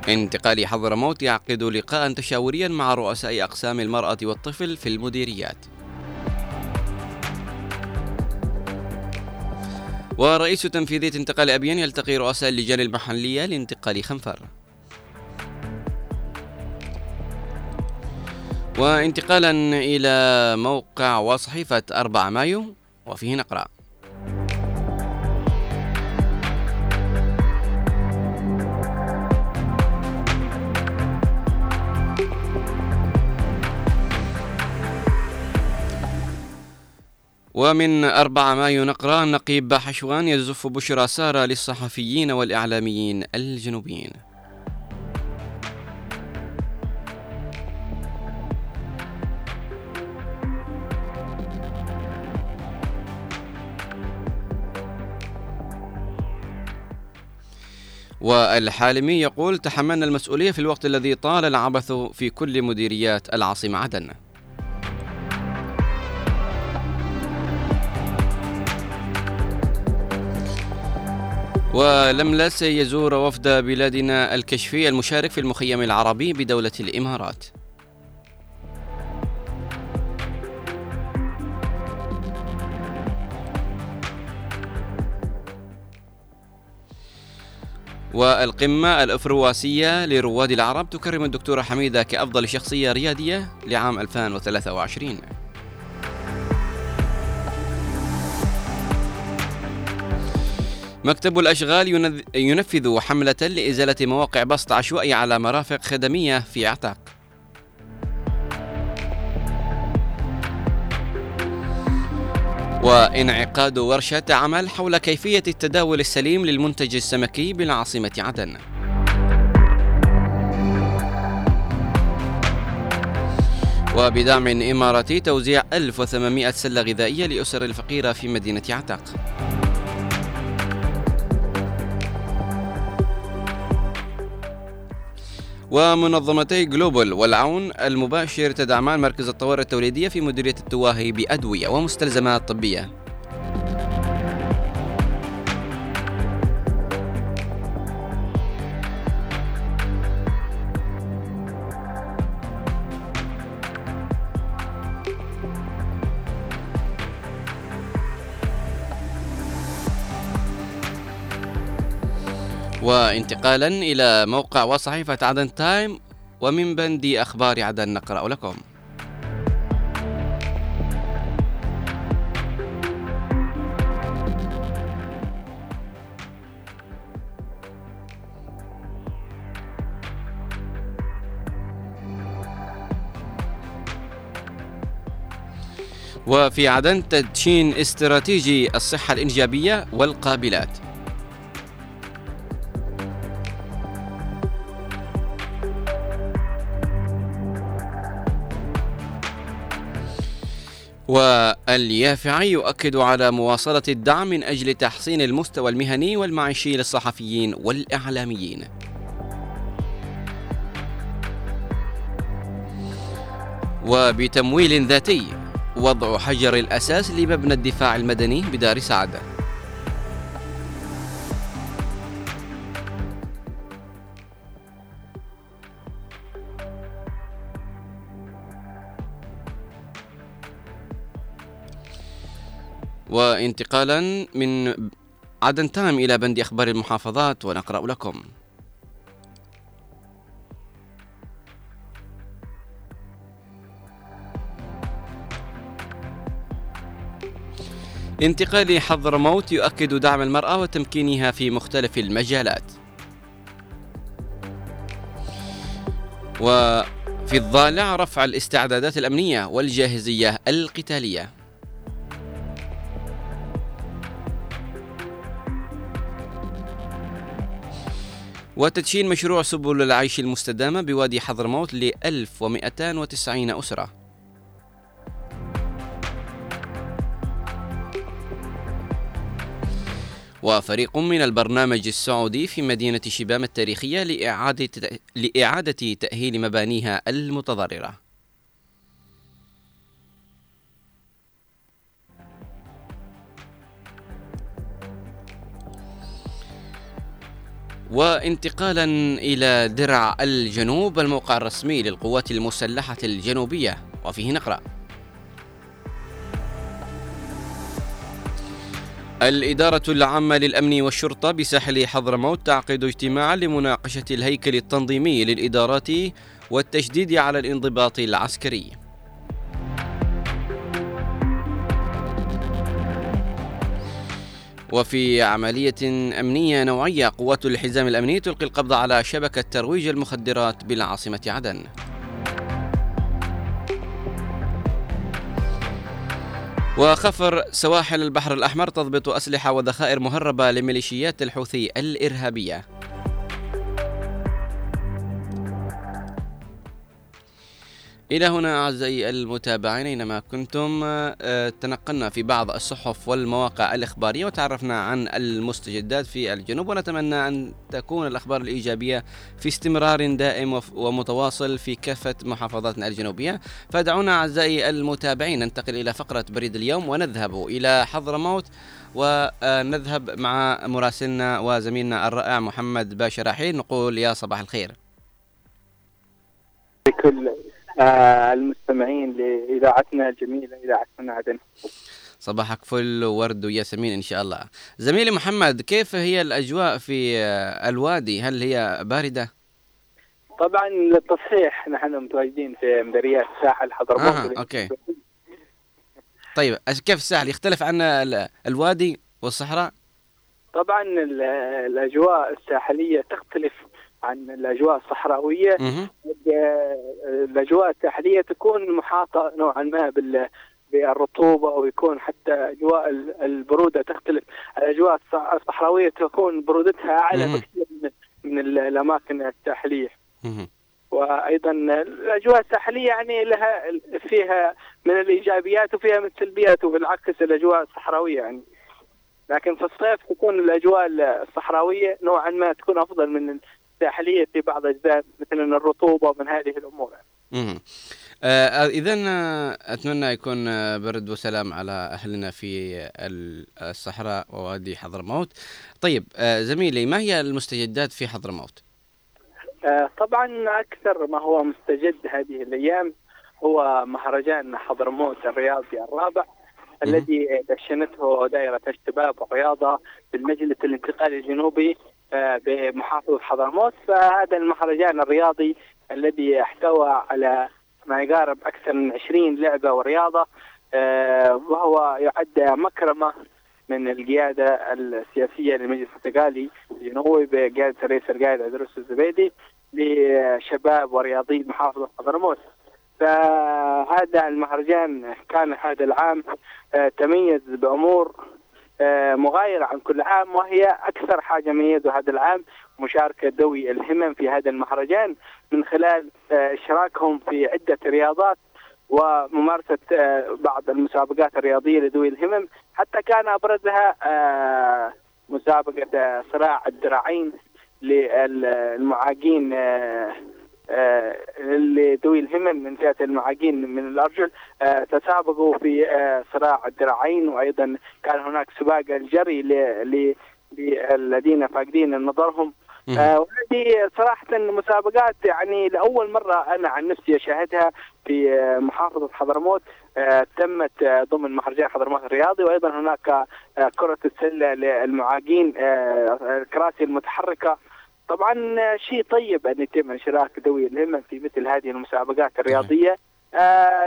انتقال حضرموت يعقد لقاء تشاوريا مع رؤساء أقسام المرأة والطفل في المديريات. ورئيس تنفيذية انتقال أبيان يلتقي رؤساء اللجان المحلية لانتقال خنفر. وانتقالا إلى موقع وصحيفة 4 مايو وفيه نقرأ ومن 4 مايو نقرأ نقيب حشوان يزف بشرى سارة للصحفيين والإعلاميين الجنوبيين. والحالمي يقول تحملنا المسؤولية في الوقت الذي طال العبث في كل مديريات العاصمة عدن. ولملس يزور وفد بلادنا الكشفي المشارك في المخيم العربي بدولة الإمارات. والقمة الأفرواسية لرواد العرب تكرم الدكتورة حميدة كأفضل شخصية ريادية لعام 2023 مكتب الأشغال ينفذ حملة لإزالة مواقع بسط عشوائي على مرافق خدمية في عتاق. وانعقاد ورشة عمل حول كيفية التداول السليم للمنتج السمكي بالعاصمة عدن. وبدعم إماراتي توزيع 1800 سلة غذائية لأسر الفقيرة في مدينة عتاق. ومنظمتي جلوبال والعون المباشر تدعمان مركز الطوارئ التوليدية في مديرية التواهي بأدوية ومستلزمات طبية. وانتقالا إلى موقع وصحيفة عدن تايم ومن بند أخبار عدن نقرأ لكم. وفي عدن تدشين استراتيجي الصحة الإنجابية والقابلات. واليافعي يؤكد على مواصلة الدعم من أجل تحسين المستوى المهني والمعيشي للصحفيين والإعلاميين. وبتمويل ذاتي وضع حجر الأساس لمبنى الدفاع المدني بدار سعد. وانتقالا من عدن تام إلى بند أخبار المحافظات ونقرأ لكم. انتقال حضرموت يؤكد دعم المرأة وتمكينها في مختلف المجالات. وفي الضالع رفع الاستعدادات الأمنية والجاهزية القتالية. وتدشين مشروع سبل العيش المستدامة بوادي حضرموت ل 1290 أسرة. وفريق من البرنامج السعودي في مدينة شبام التاريخية لإعادة, لإعادة تأهيل مبانيها المتضررة. وانتقالا إلى درع الجنوب الموقع الرسمي للقوات المسلحة الجنوبية وفيه نقرأ. الإدارة العامة للأمن والشرطة بساحل حضرموت تعقد اجتماعا لمناقشة الهيكل التنظيمي للإدارات والتشديد على الانضباط العسكري. وفي عملية أمنية نوعية قوات الحزام الأمني تلقي القبض على شبكة ترويج المخدرات بالعاصمة عدن. وخفر سواحل البحر الأحمر تضبط أسلحة وذخائر مهربة لميليشيات الحوثي الإرهابية. إلى هنا أعزائي المتابعين أينما كنتم آه، تنقلنا في بعض الصحف والمواقع الإخبارية وتعرفنا عن المستجدات في الجنوب ونتمنى أن تكون الأخبار الإيجابية في استمرار دائم ومتواصل في كافة محافظاتنا الجنوبية. فدعونا أعزائي المتابعين ننتقل إلى فقرة بريد اليوم ونذهب إلى حضرموت ونذهب مع مراسلنا وزميلنا الرائع محمد باشا رحيل. نقول يا صباح الخير. آه، المستمعين لإذاعتنا الجميلة إذاعتنا عدن صباحك فل وورد وياسمين إن شاء الله. زميلي محمد كيف هي الأجواء في الوادي؟ هل هي باردة؟ طبعا للتصحيح نحن متواجدين في مديرية ساحل حضرموت آه، أوكي. طيب كيف الساحل يختلف عن ال- الوادي والصحراء؟ طبعا ال- الأجواء الساحلية تختلف عن الأجواء الصحراوية مه. آه، الأجواء الساحلية تكون محاطة نوعا ما بال بالرطوبة أو يكون حتى أجواء ال- البرودة تختلف الأجواء الص- الصحراوية تكون برودتها أعلى مم. بكثير من, من ال- الأماكن الساحلية مه. وأيضا الأجواء الساحليه يعني لها فيها من الإيجابيات وفيها من السلبيات وبالعكس الأجواء الصحراوية يعني لكن في الصيف تكون الأجواء الصحراوية نوعا ما تكون أفضل من الساحلية في بعض اجزاء مثل الرطوبة ومن هذه الأمور مهم. آه اذا أتمنى يكون آه، برد وسلام على أهلنا في ال- الصحراء ووادي حضرموت. طيب آه زميلي ما هي المستجدات في حضرموت؟ آه، طبعا أكثر ما هو مستجد هذه الأيام هو مهرجان حضرموت الرياضي الرابع الذي دشنته دائرة الشباب والرياضة بالمجلس الانتقالي الجنوبي بمحافظة حضرموت فهذا المهرجان الرياضي الذي احتوى على ما يقارب أكثر من 20 لعبة ورياضة آه، وهو يعد مكرمة من القيادة السياسية للمجلس الانتقالي الجنوبي بقيادة الرئيس القائد عدروس الزبيدي لشباب ورياضيين محافظة حضرموت. فهذا المهرجان كان هذا العام آه، تميز بأمور آه، مغايرة عن كل عام وهي أكثر حاجة ميزوا هذا العام مشاركة ذوي الهمم في هذا المهرجان. من خلال آه، إشراكهم في عدة رياضات وممارسة آه، بعض المسابقات الرياضية لذوي الهمم. حتى كان أبرزها آه، مسابقة آه، صراع الذراعين للمعاقين آه، آه، لذوي الهمم من فئة المعاقين من الأرجل آه، تسابقوا في آه، صراع الذراعين وأيضا كان هناك سباق الجري للذين فاقدين نظرهم. آه، وهذه صراحة مسابقات يعني لأول مرة أنا عن نفسي أشاهدها في آه، محافظة حضرموت آه، تمت آه، ضمن مهرجان حضرموت الرياضي وأيضا هناك آه، كرة السلة للمعاقين آه، الكراسي المتحركة طبعا شيء طيب أن يتم إشراك ذوي الهمم في مثل هذه المسابقات الرياضية. آه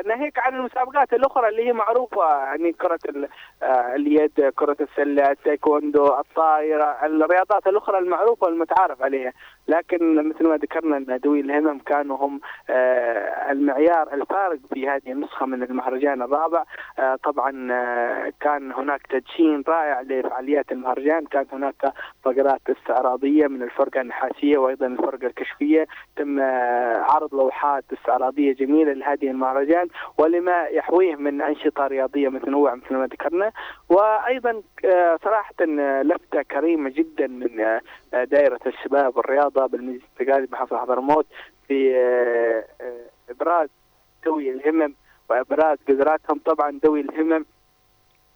ناهيك عن المسابقات الأخرى اللي هي معروفة يعني ال- آه اليد كرة السلة التايكوندو الطائرة الرياضات الأخرى المعروفة والمتعارف عليها. لكن مثل ما ذكرنا أن ذوي الهمم كانوا هم آه المعيار الفارق في هذه النسخة من المهرجان الرابع. آه طبعا آه كان هناك تدشين رائع لفعاليات المهرجان. كانت هناك فقرات استعراضية من الفرقة النحاسية وأيضا الفرقة الكشفية. تم آه، عرض لوحات استعراضية جميلة لهذه المهرجان ولما يحويه من أنشطة رياضية متنوعة مثل ما ذكرنا. وأيضا آه، صراحة آه، لفتة كريمة جدا من آه، دائرة الشباب والرياضة بالمجلس الانتقالي بمحافظة حضرموت في إبراز ذوي الهمم وإبراز قدراتهم طبعا ذوي الهمم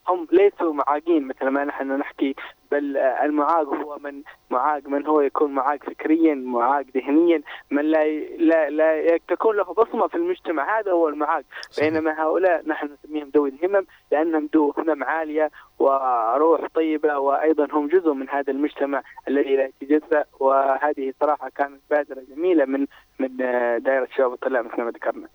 هم ليسوا معاقين مثل ما نحن نحكي بل المعاق هو من معاق من هو يكون معاق فكريا معاق ذهنيا من لا لا لا تكون له بصمة في المجتمع هذا هو المعاق. بينما هؤلاء نحن نسميهم ذوي الهمم لأنهم ذو همم عالية وروح طيبة وأيضا هم جزء من هذا المجتمع الذي لا يتجزا وهذه صراحة كانت بادرة جميلة من من دائرة شباب الطلاب مثل ما ذكرنا.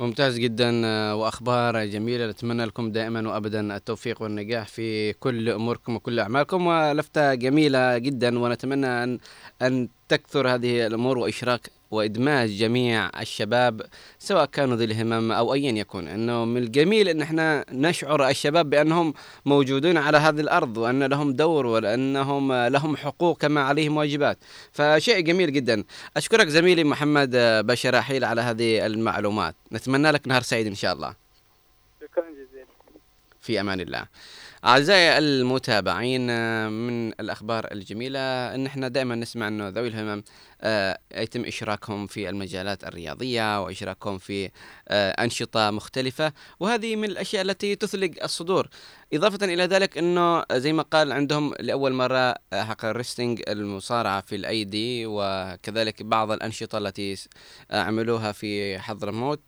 ممتاز جدا آه، وأخبار جميلة. نتمنى لكم دائما وابدا التوفيق والنجاح في كل أموركم وكل أعمالكم ولفتة جميلة جدا ونتمنى أن أن تكثر هذه الأمور وإشراك وإدماج جميع الشباب سواء كانوا ذي الهمم أو ايا يكن إنه من الجميل إن إحنا نشعر الشباب بأنهم موجودون على هذه الأرض وأن لهم دور وانهم لهم حقوق كما عليهم واجبات. فشيء جميل جدا. أشكرك زميلي محمد بشر حيل على هذه المعلومات. نتمنى لك نهار سعيد إن شاء الله. شكرا جزيلا. في أمان الله. أعزائي المتابعين من الأخبار الجميلة إن إحنا دائما نسمع إنه ذوي الهمم يتم إشراكهم في المجالات الرياضية وإشراكهم في آه، أنشطة مختلفة وهذه من الأشياء التي تثلق الصدور. إضافة إلى ذلك إنه زي ما قال عندهم لأول مرة آه، حق الريستنج المصارعة في الأيدي وكذلك بعض الأنشطة التي آه، عملوها في حضرموت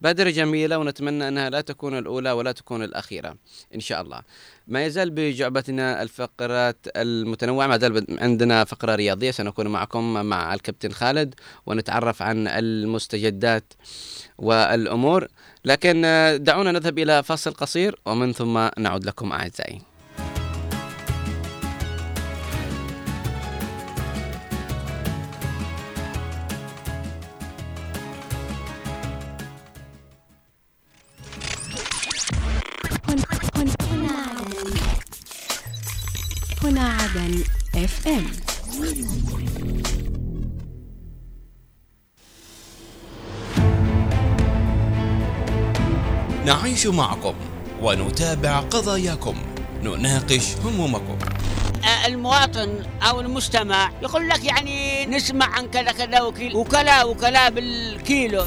بادرة جميلة ونتمنى أنها لا تكون الأولى ولا تكون الأخيرة إن شاء الله. ما يزال بجعبتنا الفقرات المتنوعة ما زال عندنا فقرة رياضية سنكون معكم مع الكابتن خالد ونتعرف عن المستجدات والأمور. لكن آه، دعونا نذهب إلى فاصل قصير ومن ثم نعود لكم عدن هنا عدن اف ام نعيش معكم ونتابع قضاياكم. نناقش همومكم. المواطن أو المستمع يقول لك يعني نسمع عن كذا كذا وكلا وكلا بالكيلو.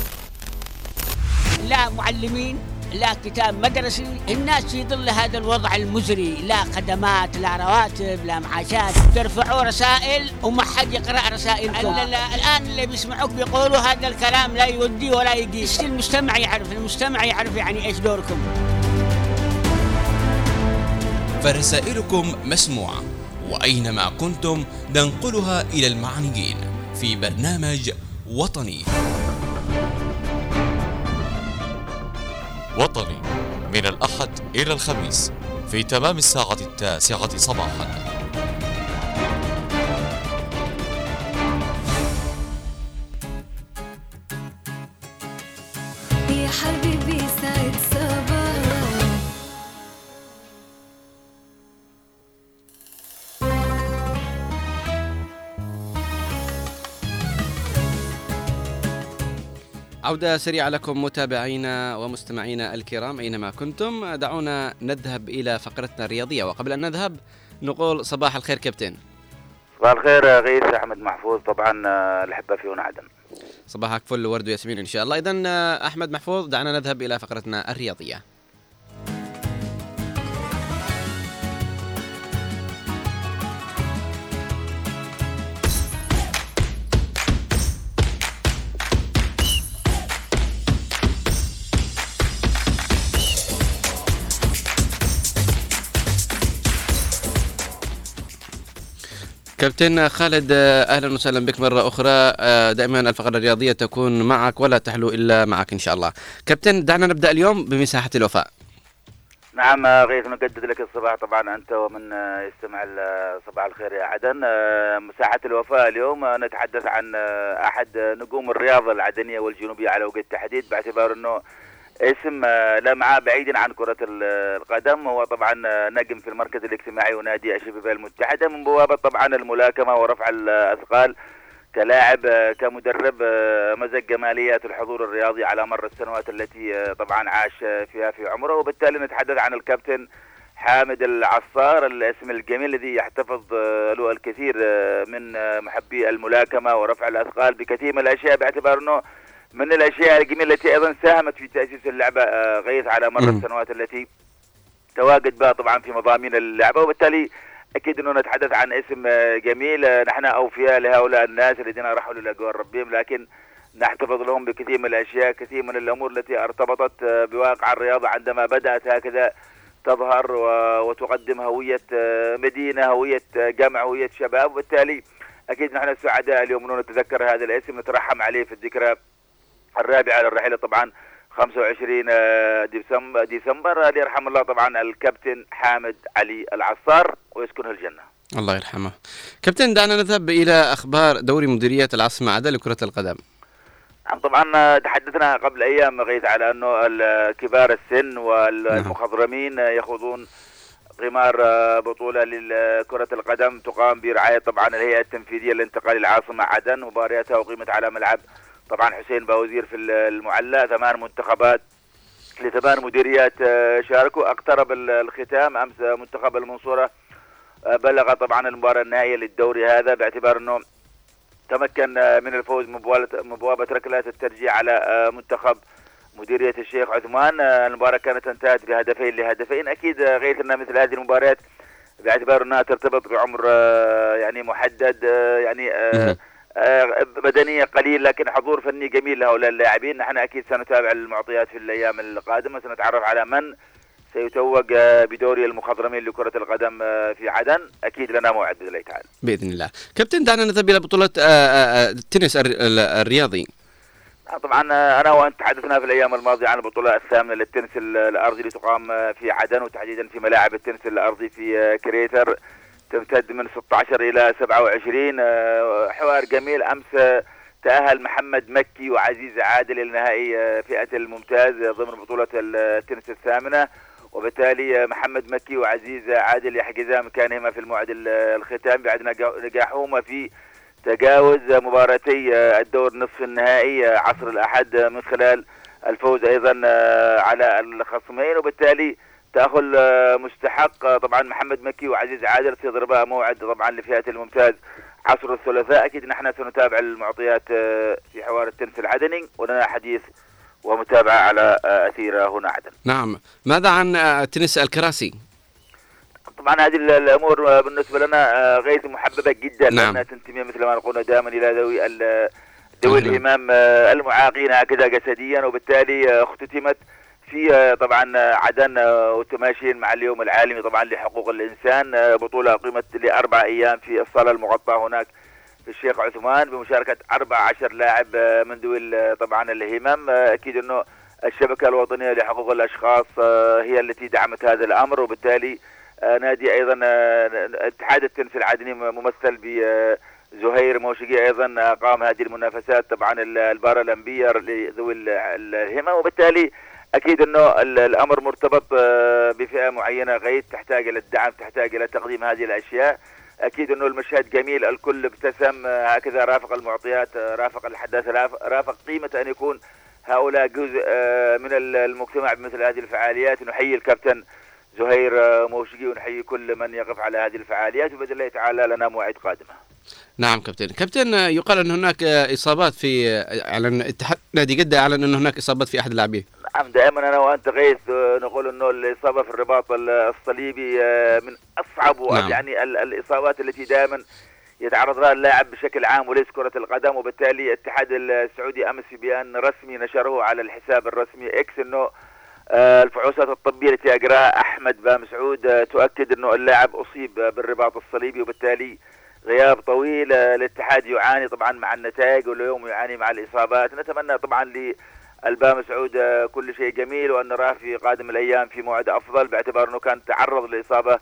لا معلمين لا كتاب مدرسي الناس في ظل هذا الوضع المزري. لا خدمات لا رواتب لا معاشات. ترفعوا رسائل وما حد يقرأ رسائلكم. ال- ال- الآن اللي بيسمعوك بيقولوا هذا الكلام لا يودي ولا يقيس المجتمع يعرف المجتمع يعرف يعني إيش دوركم. فرسائلكم مسموعة وأينما كنتم ننقلها إلى المعنيين في برنامج وطني. وطني من الأحد إلى الخميس في تمام الساعة التاسعة صباحا. عودة سريعة لكم متابعينا ومستمعينا الكرام أينما كنتم. دعونا نذهب إلى فقرتنا الرياضية. وقبل أن نذهب نقول صباح الخير كابتن. صباح الخير يا غيث أحمد محفوظ. طبعا آه، الأحبة في عدن صباحك فل ورد وياسمين إن شاء الله. إذا أحمد محفوظ دعنا نذهب إلى فقرتنا الرياضية. كابتن خالد أهلا وسهلا بك مرة أخرى آه، دائما الفقرة الرياضية تكون معك ولا تحلو إلا معك إن شاء الله. كابتن دعنا نبدأ اليوم بمساحة الوفاء. نعم غيث نجدد لك الصباح طبعا أنت ومن يستمع صباح الخير يا عدن آه، مساحة الوفاء اليوم آه، نتحدث عن أحد نجوم الرياضة العدنية والجنوبية على وجه التحديد باعتبار إنه اسم آه، لمعة بعيدا عن كرة ال- القدم. هو طبعا آه، نجم في المركز الاجتماعي ونادي الشباب المتحدة من بوابة طبعا الملاكمة ورفع الأثقال كلاعب آه، كمدرب مزج جماليات الحضور الرياضي على مر السنوات التي طبعا عاش فيها في عمره. وبالتالي نتحدث عن الكابتن حامد العصار الاسم الجميل الذي يحتفظ له الكثير من محبي الملاكمة ورفع الأثقال بكثير من الأشياء باعتبار أنه من الأشياء الجميلة التي أيضا ساهمت في تأسيس اللعبة آه، غيث على مر. السنوات التي تواجد بها طبعا في مضامين اللعبة. وبالتالي أكيد أنه نتحدث عن اسم آه، جميل. آه، نحن أوفياء لهؤلاء الناس الذين رحلوا لأجوار ربهم لكن نحتفظ لهم بكثير من الأشياء كثير من الأمور التي ارتبطت بواقع الرياضة عندما بدأت هكذا تظهر وتقدم هوية مدينة هوية جمع هوية شباب. وبالتالي أكيد نحن سعداء اليوم أنه نتذكر هذا الاسم نترحم عليه في الذكرى. الرابعة على الرحلة طبعا 25 آه، ديسمبر ديسمبر آه، يرحم الله طبعا الكابتن حامد علي العصار ويسكنه الجنة الله يرحمه. كابتن دعنا نذهب إلى أخبار دوري مديرية العاصمة عدن لكرة القدم. نعم طبعا آه، تحدثنا قبل أيام غيث على أنه كبار السن والمخضرمين يخوضون غمار آه، بطولة لكرة القدم تقام برعاية طبعا الهيئة التنفيذية لانتقال العاصمة عدن مبارياتها أقيمت على ملعب طبعا حسين باوزير في المعلى ثمان منتخبات لثمان مديريات آه، شاركوا. أقترب ال- الختام أمس آه، منتخب المنصورة آه، بلغ طبعا المباراة النهائية للدوري هذا باعتبار إنه تمكن من الفوز بوابة ركلات الترجيح على منتخب مديرية الشيخ عثمان. المباراة كانت انتهت بهدفين لهدفين. أكيد آه، غير أن مثل هذه المباريات باعتبار أنها ترتبط بعمر يعني محدد يعني مهم. آه، قليل لكن حضور فني جميل لهؤلاء اللاعبين نحن أكيد سنتابع المعطيات في الأيام القادمة سنتعرف على من سيتوج آه، بدوري المخضرمين لكرة القدم آه، في عدن أكيد لنا موعد بإذن الله تعالى بإذن الله. كابتن دعنا نذهب إلى بطولة آه، آه، التنس الر- ال- الرياضي. طبعا أنا وأنت تحدثنا في الأيام الماضية عن البطولة الثامنة للتنس ال- الأرضي اللي تقام في عدن وتحديدا في ملاعب التنس الأرضي في كريتر تمتد من 16 إلى 27 آه، حوار جميل. أمس آه، تأهل محمد مكي وعزيز عادل إلى نهائي آه، فئة الممتاز ضمن بطولة التنس الثامنة. وبالتالي آه، محمد مكي وعزيز عادل يحجزا مكانهما في الموعد ال- الختام بعد نجا- نجاحهما في تجاوز مباراتي الدور نصف النهائي عصر الأحد من خلال الفوز أيضا على الخصمين. وبالتالي تأهل آه، مستحق آه، طبعا محمد مكي وعزيز عادل في ضرباء موعد طبعا لفئة الممتاز عصر الثلاثاء. أكيد نحن سنتابع المعطيات آه، في حوار التنس العدني ولنا حديث ومتابعة على أثير هنا عدن. نعم. ماذا عن تنس الكراسي؟ طبعا هذه ال- الأمور بالنسبة لنا غير محببة جدا. نعم. لأنها تنتمي مثل ما نقول دائما إلى ذوي ذوي. الهمام آه، المعاقين هكذا جسديا وبالتالي اختتمت في آه، طبعا آه، عدن آه، وتماشيا مع اليوم العالمي طبعا لحقوق الإنسان بطولة اقيمت لأربع أيام في الصالة المغطاة هناك في الشيخ عثمان بمشاركة 14 لاعب من ذوي طبعا الهمم. أكيد إنه الشبكة الوطنية لحقوق الأشخاص هي التي دعمت هذا الأمر وبالتالي نادي أيضا اتحاد التنس العدني ممثل ب زهير موشقي أيضا قام هذه المنافسات طبعا ال- البارالمبية لذوي ال- ال- الهمم وبالتالي أكيد إنه ال- الأمر مرتبط آه، بفئة معينة غير تحتاج إلى الدعم تحتاج إلى تقديم هذه الأشياء. أكيد إنه المشهد جميل الكل ابتسم آه، هكذا رافق المعطيات آه، رافق الحداثه راف- رافق قيمة أن يكون هؤلاء جزء من ال- المجتمع بمثل هذه الفعاليات. نحيي الكابتن زهير موشقي ونحيي كل من يقف على هذه الفعاليات. وبإذن الله تعالى لنا موعد قادمه. نعم كابتن. كابتن يقال أن هناك إصابات في أعلن اتحاد نادي جدة أعلن أن هناك إصابات في أحد اللاعبين. نعم دائما أنا وأنت غيث آه، نقول أنه الإصابة في الرباط ال- الصليبي آه، من أصعب نعم. يعني ال- الإصابات التي دائما يتعرض لها اللاعب بشكل عام وليس كرة القدم. وبالتالي الاتحاد السعودي أمس في بيان رسمي نشره على الحساب الرسمي إكس أنه آه، الفحوصات الطبية التي أجراها أحمد بام سعود آه، تؤكد أنه اللاعب أصيب آه، بالرباط الصليبي. وبالتالي غياب طويل آه، الاتحاد يعاني طبعا مع النتائج واليوم يعاني مع الإصابات. نتمنى طبعا ل البام سعود آه، كل شيء جميل وأن نراه في قادم الأيام في موعد أفضل باعتبار أنه كان تعرض لإصابة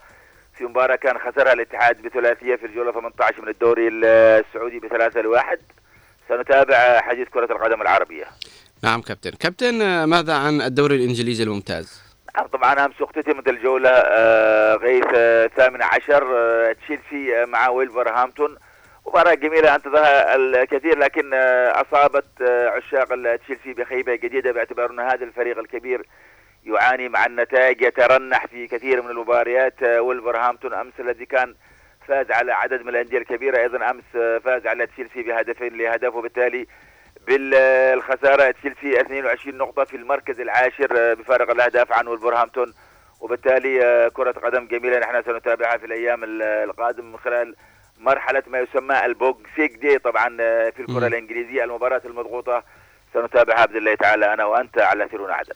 في مباراة كان خسرها الاتحاد بثلاثية في الجولة 18 من الدوري السعودي بثلاثة لواحد. سنتابع حديث كرة القدم العربية. نعم كابتن. كابتن آه، ماذا عن الدوري الإنجليزي الممتاز؟ طبعا أمس اختتمت الجولة آه، غيث آه، الثامنة عشر آه، تشيلسي آه، مع ويلفرهامبتون. مباراة جميلة أنتظرها الكثير لكن آه، آه، عشاق تشيلسي بخيبة جديدة باعتبار أن هذا الفريق الكبير يعاني مع النتائج يترنح في كثير من المباريات. آه، ويلفرهامبتون أمس الذي كان فاز على عدد من الأندية الكبيرة أيضا أمس آه، فاز على تشيلسي بهدفين لهدف وبالتالي بالخسارة تشيلسي 22 نقطة في المركز العاشر آه، بفارق الأهداف عن ولفرهامبتون وبالتالي آه، كرة قدم جميلة نحن سنتابعها في الأيام ال- القادمة من خلال مرحلة ما يسمى البوكسيك دي طبعا آه، في الكرة مم. الإنجليزية المباراة المضغوطة سنتابعها باذن الله تعالى أنا وأنت على ثيرون عدن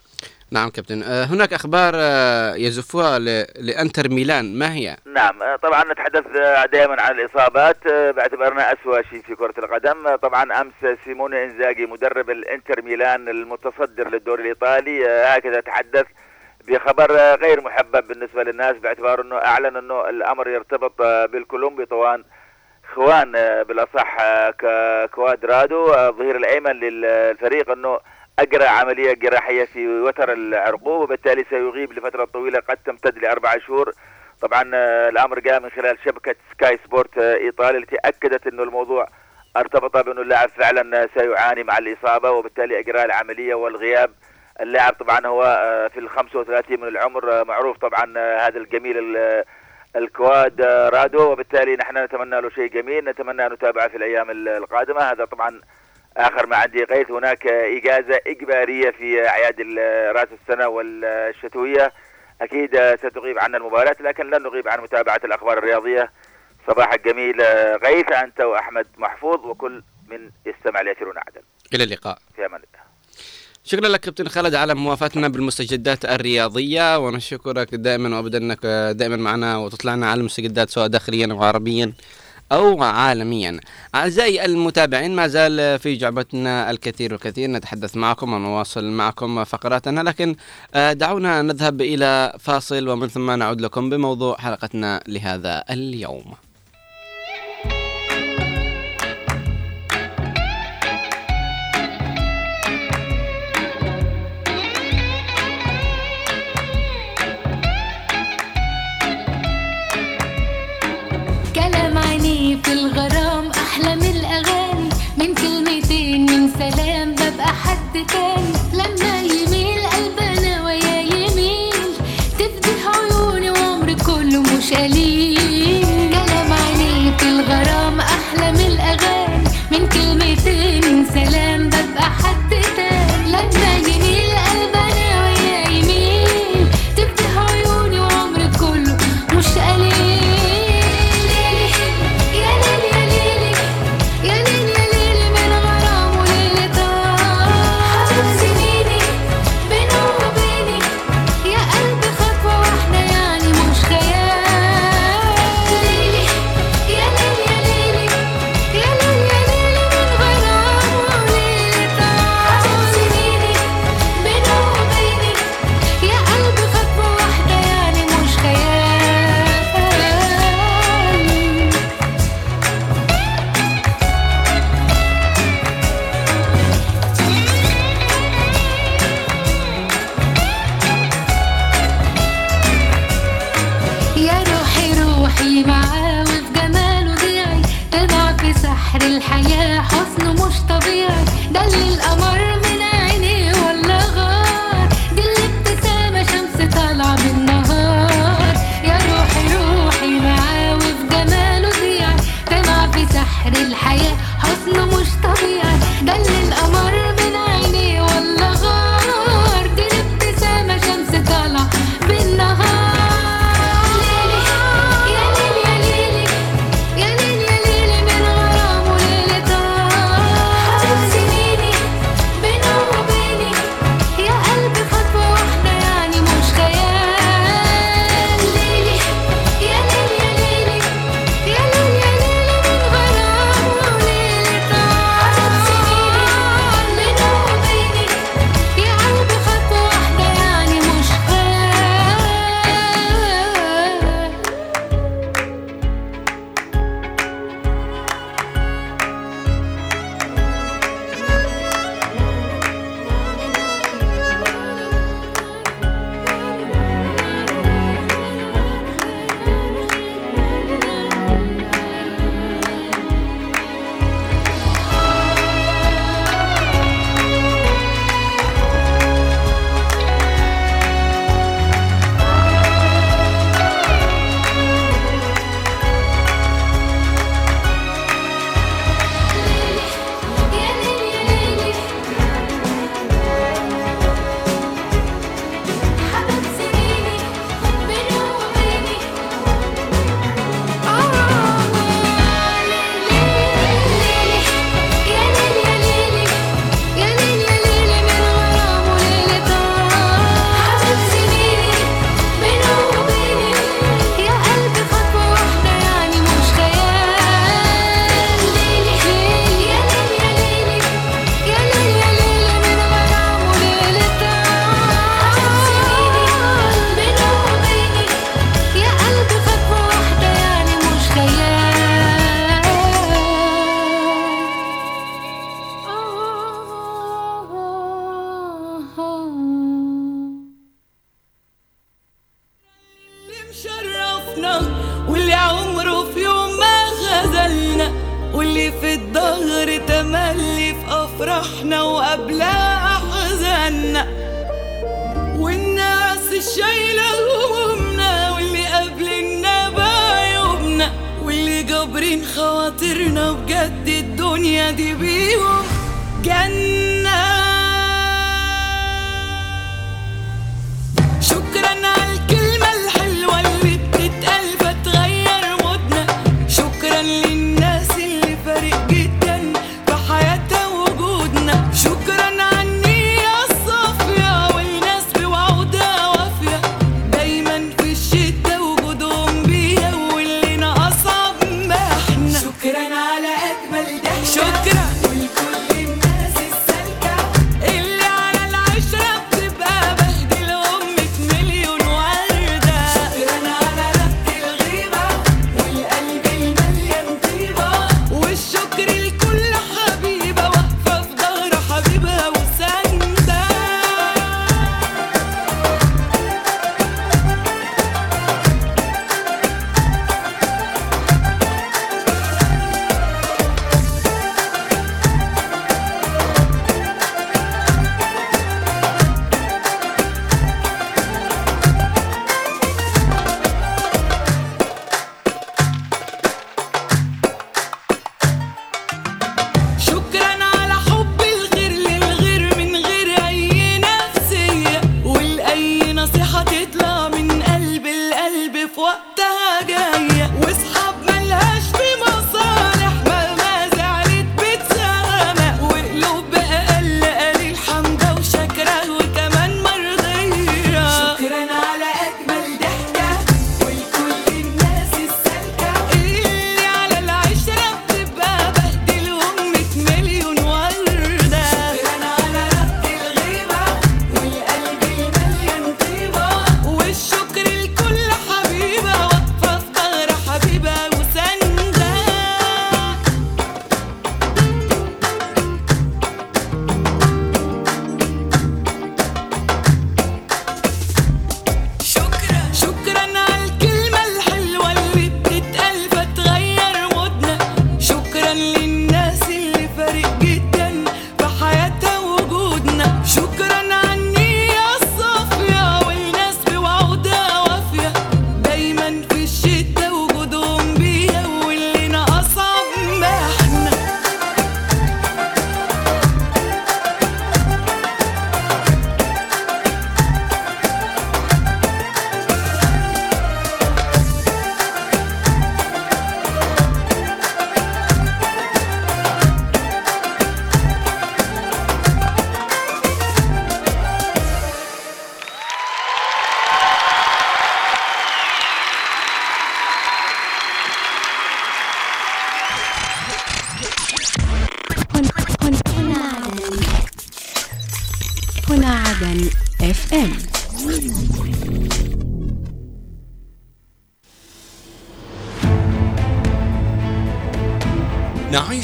نعم كابتن. آه، هناك أخبار آه، يزفوها ل- لأنتر ميلان. ما هي؟ نعم آه، طبعا نتحدث دائما عن الإصابات. باعتبارنا اسوء شيء في كرة القدم. طبعا أمس سيموني إنزاجي مدرب الإنتر ميلان المتصدر للدوري الإيطالي هكذا تحدث بخبر غير محبب بالنسبة للناس باعتبار إنه أعلن إنه الأمر يرتبط بالكولومبي طوال خوان آه، بالأصح آه، كوادرادو آه، الظهير الأيمن للفريق أنه اجرى عملية جراحية في وتر العرقوب وبالتالي سيغيب لفترة طويلة قد تمتد لأربع شهور. طبعا الأمر جاء من خلال شبكة سكاي سبورت آه، ايطالي التي أكدت أنه الموضوع ارتبط بأنه اللاعب فعلا سيعاني مع الإصابة وبالتالي اجراء العملية والغياب. اللاعب طبعا هو في ال 35 من العمر معروف طبعا هذا الجميل ال- الكواد رادو وبالتالي نحن نتمنى له شيء جميل نتمنى نتابعه في الأيام ال- القادمة. هذا طبعا آخر ما عندي غيث. هناك إجازة إجبارية في أعياد ال- رأس السنة والشتوية. أكيد آه، ستغيب عنا المباراة لكن لن نغيب عن متابعة الأخبار الرياضية. صباحك جميل غيث أنت وأحمد محفوظ وكل من يستمع ليسيرون عدن إلى اللقاء. في أمان الله. شكرا لك كابتن خالد على موافاتنا بالمستجدات الرياضية ونشكرك دائما وابدا أنك دائما معنا وتطلعنا على المستجدات سواء داخليا أو عربيا أو عالميا. أعزائي المتابعين ما زال في جعبتنا الكثير والكثير نتحدث معكم ونواصل معكم فقراتنا لكن آه، دعونا نذهب إلى فاصل ومن ثم نعود لكم بموضوع حلقتنا لهذا اليوم. حد لما يميل قلبنا ويا يميل تفدي عيوني وعمري كله مش قليل.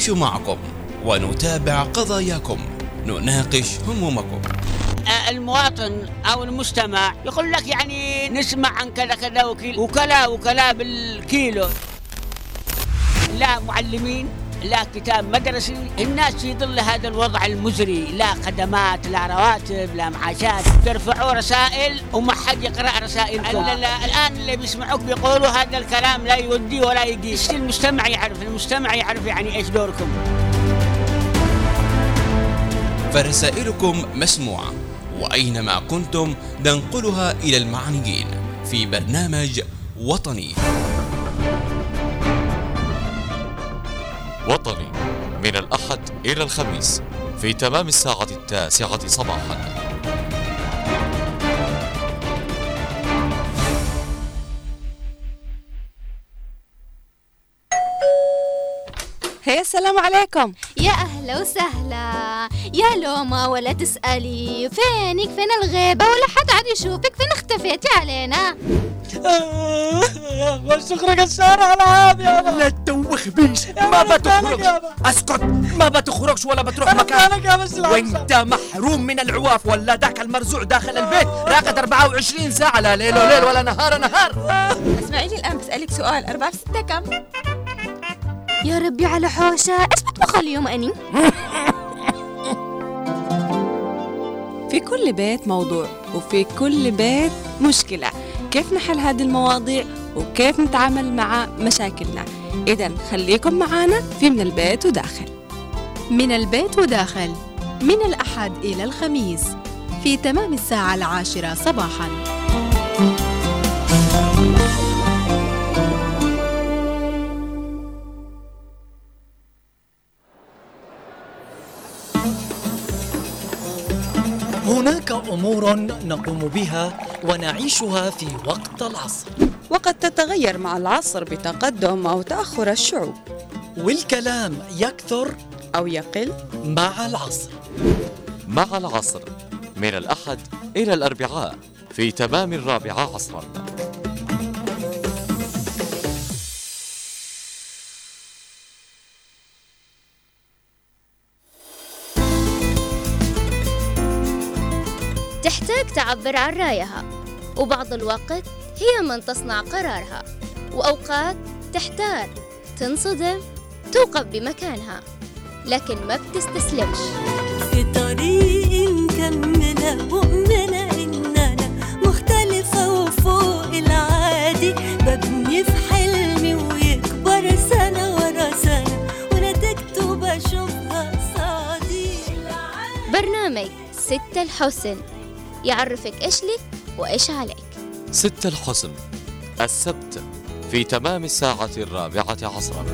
نعيش معكم ونتابع قضاياكم. نناقش همومكم. المواطن أو المستمع يقول لك يعني نسمع عن كذا كذا وكلا وكلا بالكيلو. لا معلمين. لا كتاب مدرسي الناس في ظل هذا الوضع المزري. لا خدمات لا رواتب لا معاشات. ترفعوا رسائل وما حد يقرأ رسائلكم. ال- ال- الآن اللي بيسمعوك بيقولوا هذا الكلام لا يودي ولا يقيس. المجتمع يعرف المجتمع يعرف يعني إيش دوركم. فرسائلكم مسموعة وأينما كنتم ننقلها إلى المعنيين في برنامج وطني وطني. إلى الخميس في تمام الساعة التاسعة صباحا. هي السلام عليكم. يا أهلا وسهلا. يا لوما ولا تسألي. فينك؟ فين الغيبة؟ ولا حد عاد يشوفك؟ اختفيتي علينا والسخرة قسارة على عاب يابا لا تدوخ بيش ما بتخرج. اسكت. ما بتخرجش ولا بتروح مكان. وانت محروم من العواف ولا ذاك المرزوع داخل البيت؟ راقد 24 ساعة لا ليل وليل ولا نهار نهار. اسمعي لي الآن بسألك سؤال. أربعة في ستة كم؟ يا ربي على حوشة. إيش بطبخ اليوم أني؟ في كل بيت موضوع وفي كل بيت مشكلة. كيف نحل هذه المواضيع وكيف نتعامل مع مشاكلنا؟ إذا خليكم معنا في من البيت وداخل. من البيت وداخل. من الأحد إلى الخميس. في تمام الساعة العاشرة صباحاً. هناك أمور نقوم بها ونعيشها في وقت العصر. وقد تتغير مع العصر بتقدم أو تأخر الشعوب. والكلام يكثر أو يقل مع العصر. مع العصر من الأحد إلى الأربعاء في تمام الرابعة عصرا. تحتاج تعبر عن رأيها. وبعض الوقت هي من تصنع قرارها. وأوقات تحتار تنصدم توقف بمكانها. لكن ما بتستسلمش. في طريق مكملة مؤمنة إن أنا مختلفة وفوق العادي. ببني في حلمي ويكبر سنة ورا سنة. ونتيجته بشوفها قصادي برنامج ست الحسن. يعرفك إيش لك وإيش عليك. ست الحسن السبت في تمام الساعة الرابعة عصرا.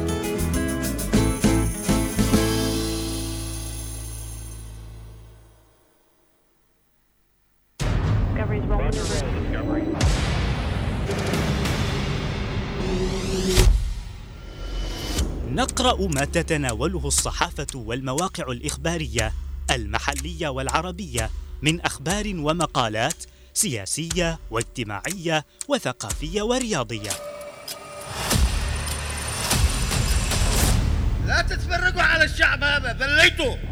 نقرأ ما تتناوله الصحافة والمواقع الإخبارية المحلية والعربية. من أخبار ومقالات سياسية واجتماعية وثقافية ورياضية. لا تتفرقوا على الشعب هذا ذليتوا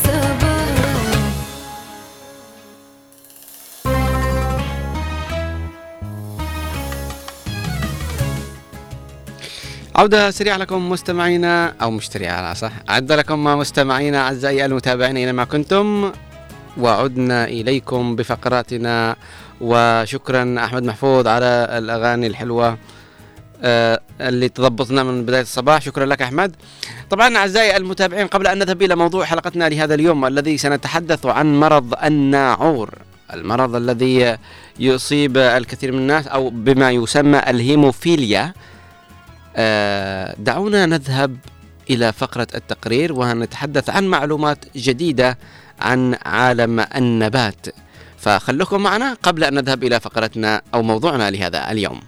عودة سريعة لكم مستمعينا أو مش سريعة لا صح عدة لكم مستمعينا أعزائي المتابعين أينما كنتم. وعدنا إليكم بفقراتنا. وشكرا أحمد محفوظ على الأغاني الحلوة آه، اللي تضبطنا من بداية الصباح. شكرا لك أحمد. طبعا أعزائي المتابعين قبل أن نذهب إلى موضوع حلقتنا لهذا اليوم الذي سنتحدث عن مرض الناعور المرض الذي يصيب الكثير من الناس أو بما يسمى الهيموفيليا. دعونا نذهب إلى فقرة التقرير ونتحدث عن معلومات جديدة عن عالم النبات. فخلوكم معنا قبل أن نذهب إلى فقرتنا أو موضوعنا لهذا اليوم.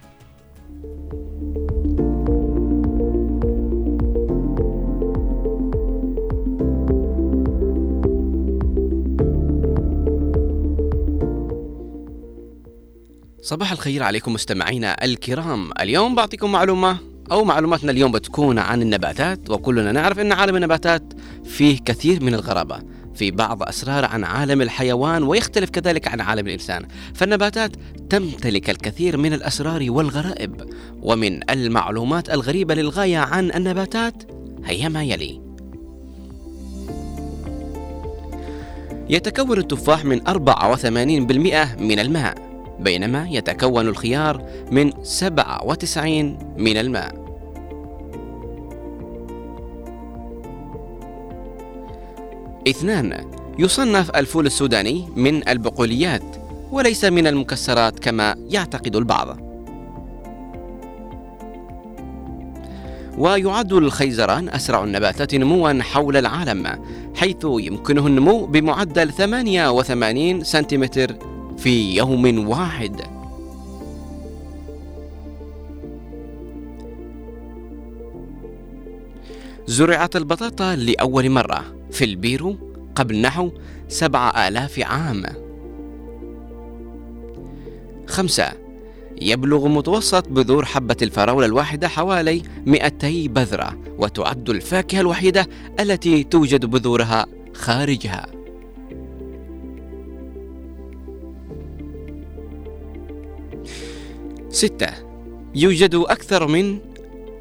صباح الخير عليكم مستمعينا الكرام. اليوم بعطيكم معلومة أو معلوماتنا اليوم بتكون عن النباتات وكلنا نعرف أن عالم النباتات فيه كثير من الغرابة في بعض أسرار عن عالم الحيوان ويختلف كذلك عن عالم الإنسان. فالنباتات تمتلك الكثير من الأسرار والغرائب ومن المعلومات الغريبة للغاية عن النباتات هي ما يلي. يتكون التفاح من 84% من الماء. بينما يتكون الخيار من 97 من الماء. اثنان يصنف الفول السوداني من البقوليات وليس من المكسرات كما يعتقد البعض. ويعد الخيزران أسرع النباتات نموا حول العالم حيث يمكنه النمو بمعدل 88 سنتيمتر في يوم واحد. زرعت البطاطا لأول مرة في البيرو قبل نحو سبعة آلاف عام. خمسة. يبلغ متوسط بذور حبة الفراولة الواحدة حوالي 200 بذرة وتعد الفاكهة الوحيدة التي توجد بذورها خارجها. ستة. يوجد أكثر من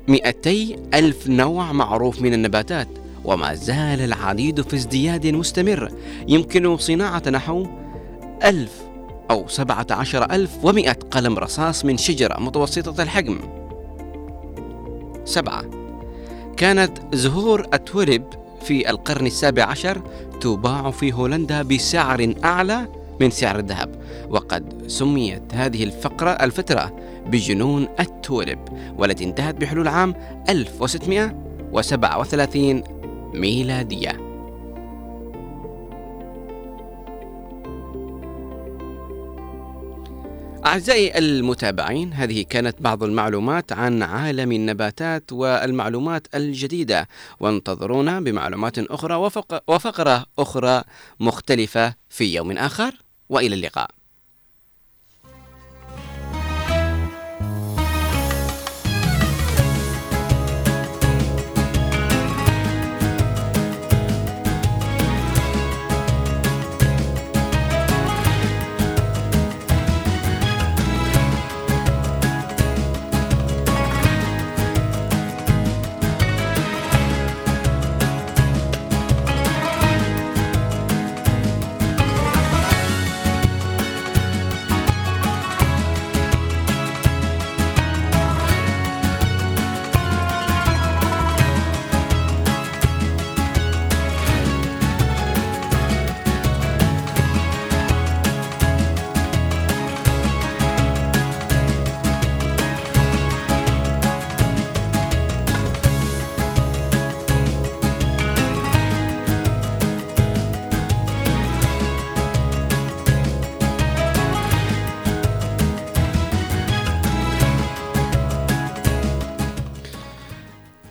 200 ألف نوع معروف من النباتات وما زال العديد في ازدياد مستمر. يمكن صناعة نحو ألف أو سبعة عشر ألف ومئة قلم رصاص من شجرة متوسطة الحجم. سبعة. كانت زهور التوليب في القرن السابع عشر تباع في هولندا بسعر أعلى من سعر الذهب وقد سميت هذه الفقرة الفترة بجنون التوليب والتي انتهت بحلول عام 1637 ميلادية. أعزائي المتابعين هذه كانت بعض المعلومات عن عالم النباتات والمعلومات الجديدة وانتظرونا بمعلومات أخرى وفق وفقرة أخرى مختلفة في يوم آخر. وإلى اللقاء.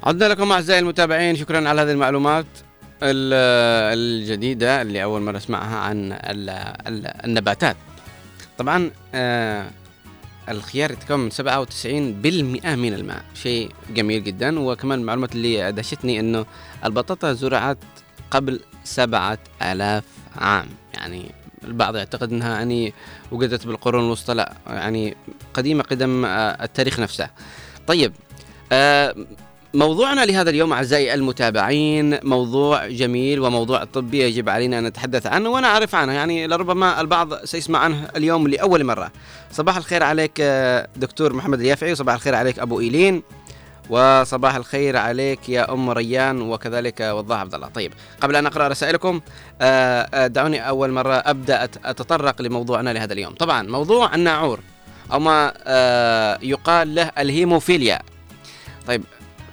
عدنا لكم أعزائي المتابعين شكرا على هذه المعلومات ال- الجديدة اللي أول مرة أسمعها عن ال- ال- النباتات. طبعا آه الخيار يتكون من 97% من الماء شيء جميل جدا. وكمان المعلومات اللي دهشتني أنه البطاطا زرعت قبل سبعة آلاف عام. يعني البعض يعتقد أنها يعني وجدت بالقرون الوسطى لا يعني قديمة قدم آه، التاريخ نفسه. طيب آه موضوعنا لهذا اليوم أعزائي المتابعين موضوع جميل وموضوع طبي يجب علينا أن نتحدث عنه وأنا أعرف عنه. يعني لربما البعض سيسمع عنه اليوم لأول مرة. صباح الخير عليك آه، دكتور محمد اليافعي وصباح الخير عليك أبو إيلين وصباح الخير عليك يا أم ريان وكذلك وضاح عبد الله. طيب قبل أن أقرأ رسائلكم آه، آه، دعوني أول مرة أبدأ أتطرق لموضوعنا لهذا اليوم. طبعا موضوع الناعور أو ما يقال له الهيموفيليا. طيب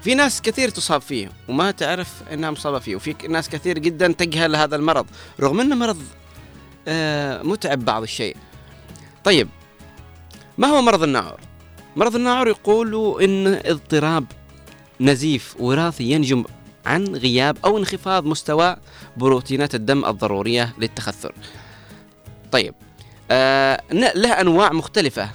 في ناس كثير تصاب فيه وما تعرف إنها مصابة فيه وفي ناس كثير جدا تجهل هذا المرض رغم إنه مرض آه، متعب بعض الشيء. طيب ما هو مرض الناعور مرض الناعور يقولوا إن اضطراب نزيف وراثي ينجم عن غياب أو انخفاض مستوى بروتينات الدم الضرورية للتخثر. طيب آه له أنواع مختلفة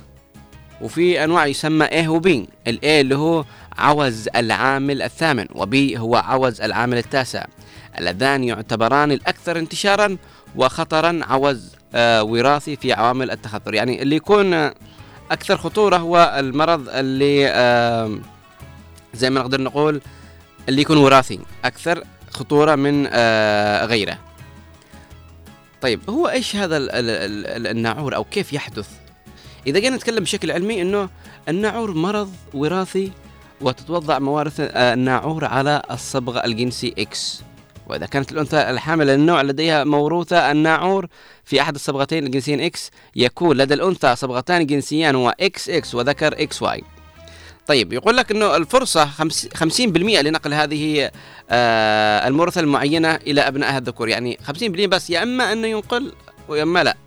وفي أنواع يسمى A و B ال A اللي هو عوز العامل الثامن و B هو عوز العامل التاسع. اللذان يعتبران الأكثر انتشارا وخطرا عوز آه وراثي في عوامل التخثر. يعني اللي يكون أكثر خطورة هو المرض اللي آه زي ما نقدر نقول اللي يكون وراثي أكثر خطورة من آه غيره. طيب هو إيش هذا ال- ال- ال- الناعور أو كيف يحدث؟ إذا جينا نتكلم بشكل علمي إنه الناعور مرض وراثي وتتوضع مورثة آه، الناعور على الصبغة الجنسي X وإذا كانت الأنثى الحامل للناعور لديها موروثة الناعور في أحد الصبغتين الجنسيين X يكون لدى الأنثى صبغتان جنسيان هو X وذكر Y طيب يقول لك إنه الفرصة خمس- 50% لنقل هذه آه، المورثه المعينة إلى أبنائها الذكور. يعني 50% بس يا إما أنه ينقل ويا إما لا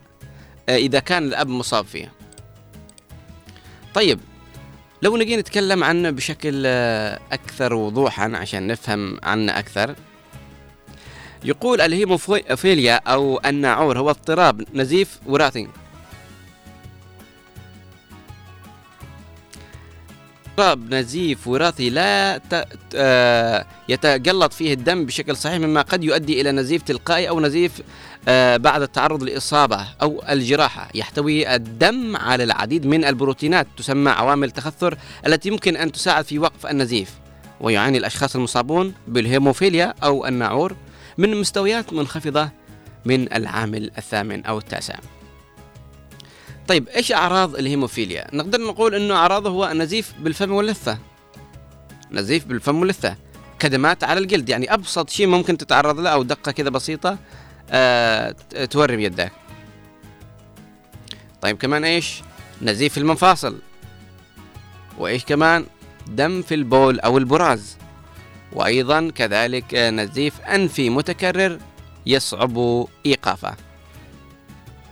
آه، إذا كان الأب مصاب فيها. طيب لو نجي نتكلم عنه بشكل آه، أكثر وضوحا عشان نفهم عنه أكثر. يقول الهيموفيليا أو الناعور هو اضطراب نزيف وراثي. اضطراب نزيف وراثي لا. آه، يتجلط فيه الدم بشكل صحيح مما قد يؤدي إلى نزيف تلقائي أو نزيف آه، بعد التعرض لإصابة أو الجراحة يحتوي الدم على العديد من البروتينات تسمى عوامل التخثر التي يمكن أن تساعد في وقف النزيف ويعاني الأشخاص المصابون بالهيموفيليا أو الناعور من مستويات منخفضة من العامل الثامن أو التاسع طيب إيش أعراض الهيموفيليا؟ نقدر نقول إنه أعراضه هو نزيف بالفم واللثة. نزيف بالفم واللثة، كدمات على الجلد يعني أبسط شيء ممكن تتعرض له أو دقة كذا بسيطة آه تورم يدك. طيب كمان إيش؟ نزيف في المفاصل. وإيش كمان؟ دم في البول أو البراز. وأيضا كذلك نزيف أنفي متكرر يصعب إيقافه.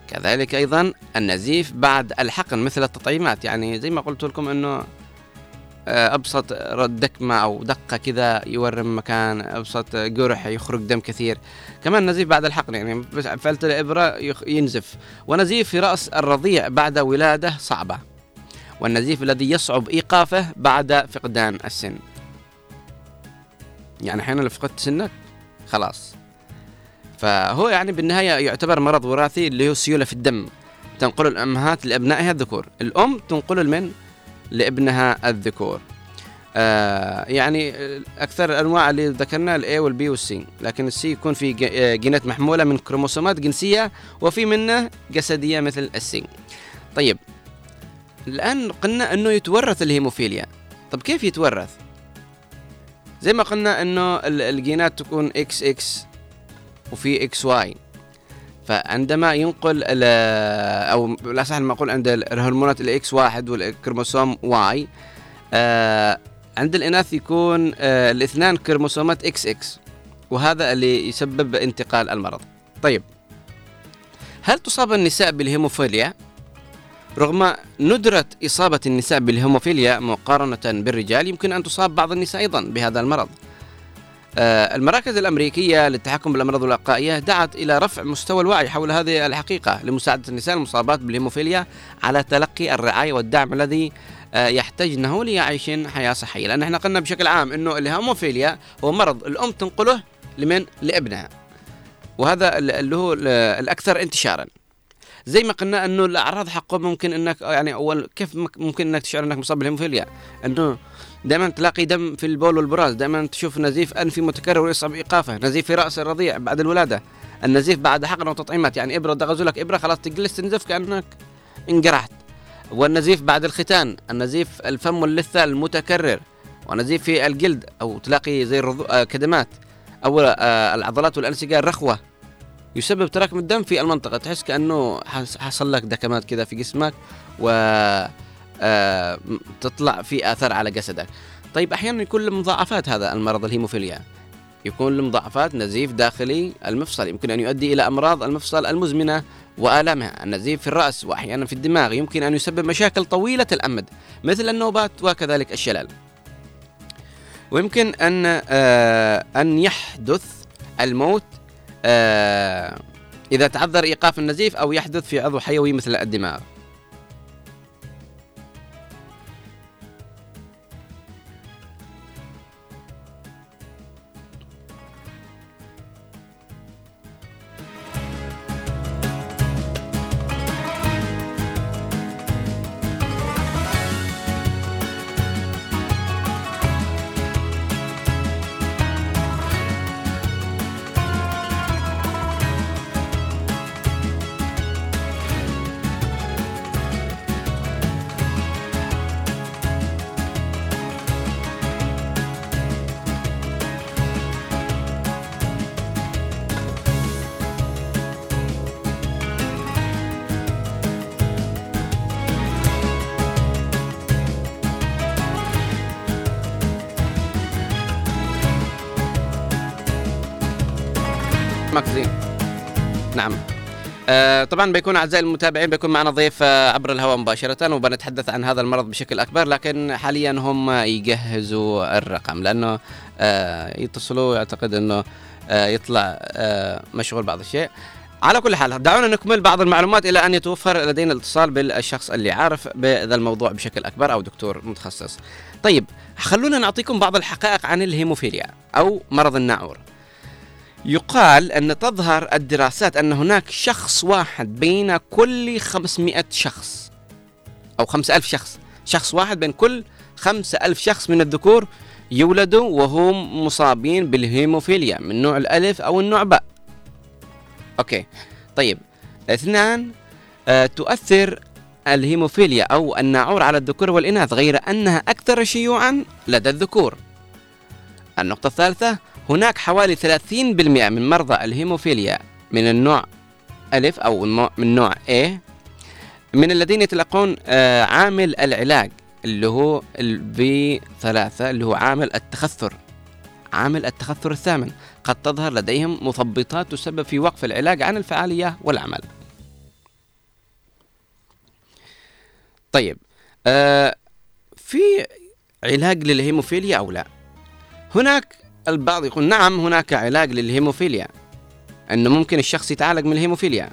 كذلك أيضا النزيف بعد الحقن مثل التطعيمات. يعني زي ما قلت لكم إنه آه، أبسط رد دكمه أو دقة كذا يورم مكان أبسط جرح يخرج دم كثير. كمان نزيف بعد الحقن يعني الإبرة يخ- ينزف. ونزيف في رأس الرضيع بعد ولاده صعبة. والنزيف الذي يصعب إيقافه بعد فقدان السن. يعني أحيانا لو فقدت سنك خلاص. فهو يعني بالنهاية يعتبر مرض وراثي اللي هو سيولة في الدم. تنقله الأمهات لأبنائها الذكور. الأم تنقل لمن لابنها الذكور. آه يعني أكثر الأنواع اللي ذكرنا الأي والبي والسي لكن السي يكون في آه، جينات محمولة من كروموسومات جنسية وفي منه جسدية مثل ال C طيب الآن قلنا أنه يتورث الهيموفيليا. طب كيف يتورث؟ زي ما قلنا ال- الجينات تكون إكس إكس وفي إكس واي. فعندما ينقل أو لا صح لما أقول عند الهرمونات ال X واحد والكروموسوم Y آه عند الإناث يكون آه الاثنان كروموسومات إكس إكس وهذا اللي يسبب انتقال المرض. طيب هل تصاب النساء بالهيموفيليا؟ رغم ندرة إصابة النساء بالهيموفيليا مقارنة بالرجال يمكن أن تصاب بعض النساء أيضا بهذا المرض. المراكز الأمريكية للتحكم بالأمراض الوقائية دعت إلى رفع مستوى الوعي حول هذه الحقيقة لمساعدة النساء المصابات بالهيموفيليا على تلقي الرعاية والدعم الذي آه، يحتاجنه ليعيشن حياة صحية. لأن إحنا قلنا بشكل عام أنه الهيموفيليا هو مرض الأم تنقله لمن؟ لابنها. وهذا ال- اللي هو ال- الأكثر انتشارا. زي ما قلنا إنه الأعراض حقه ممكن إنك يعني أول كيف مك- ممكن إنك تشعر إنك مصاب بالهيموفيليا؟ إنه دائما تلاقي دم في البول والبراز دائما تشوف نزيف انفي متكرر ويصعب إيقافه نزيف في رأس الرضيع بعد الولادة النزيف بعد حقن وتطعيمات يعني إبرة دغزوا لك إبرة خلاص تجلس تنزف كأنك انقرحت والنزيف بعد الختان النزيف الفم واللثة المتكرر ونزيف في الجلد أو تلاقي زي. آه، كدمات أو آه، العضلات والأنسجة الرخوه يسبب تراكم الدم في المنطقة تحس كأنه حس- حصل لك دكمات كذا في جسمك و آه، تطلع في آثار على جسدك. طيب أحيانا يكون له مضاعفات هذا المرض الهيموفيليا. يكون له مضاعفات نزيف داخلي المفصل يمكن أن يؤدي إلى أمراض المفصل المزمنة وآلامها النزيف في الرأس وأحيانا في الدماغ يمكن أن يسبب مشاكل طويلة الأمد مثل النوبات وكذلك الشلل. ويمكن أن آه، أن يحدث الموت آه، إذا تعذر إيقاف النزيف أو يحدث في عضو حيوي مثل الدماغ. طبعا بيكون أعزائي المتابعين بيكون معنا ضيف آه عبر الهواء مباشرة وبنتحدث عن هذا المرض بشكل أكبر لكن حاليا هم يجهزوا الرقم لأنه آه يتصلوا يعتقد إنه آه يطلع مشغول بعض الشيء على كل حال دعونا نكمل بعض المعلومات إلى أن يتوفر لدينا الاتصال بالشخص اللي عارف بهذا الموضوع بشكل أكبر أو دكتور متخصص. طيب خلونا نعطيكم بعض الحقائق عن الهيموفيليا أو مرض الناعور. يقال أن تظهر الدراسات أن هناك شخص واحد بين كل 500 شخص أو 5000 شخص. شخص واحد بين كل 5000 شخص من الذكور يولدوا وهم مصابين بالهيموفيليا من نوع الألف أو النوع باء. okay. طيب. اثنان آه تؤثر الهيموفيليا أو الناعور على الذكور والإناث غير أنها أكثر شيوعا لدى الذكور. النقطة الثالثة هناك حوالي 30% من مرضى الهيموفيليا من النوع ألف أو من نوع A من الذين يتلقون آه، عامل العلاج اللي هو البي ثلاثة اللي هو عامل التخثر عامل التخثر الثامن. قد تظهر لديهم مثبطات تسبب في وقف العلاج عن الفعالية والعمل. طيب آه في علاج للهيموفيليا أو لا؟ هناك البعض يقول نعم هناك علاج للهيموفيليا أنه ممكن الشخص يتعالج من الهيموفيليا.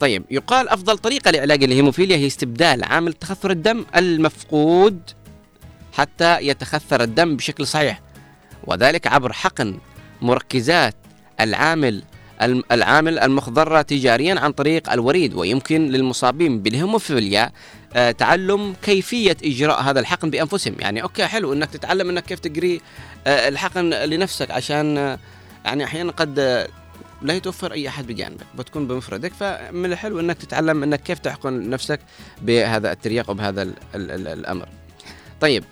طيب يقال أفضل طريقة لعلاج الهيموفيليا هي استبدال عامل تخثر الدم المفقود حتى يتخثر الدم بشكل صحيح وذلك عبر حقن مركزات العامل العامل المحضرة تجاريا عن طريق الوريد ويمكن للمصابين بالهيموفيليا تعلم كيفية إجراء هذا الحقن بأنفسهم. يعني okay حلو أنك تتعلم أنك كيف تجري آه، الحقن لنفسك عشان آه، يعني أحيانا قد آه، لا يتوفر أي أحد بجانبك بتكون بمفردك. فمن الحلو أنك تتعلم أنك كيف تحقن نفسك بهذا الترياق وبهذا ال ال ال الأمر. طيب.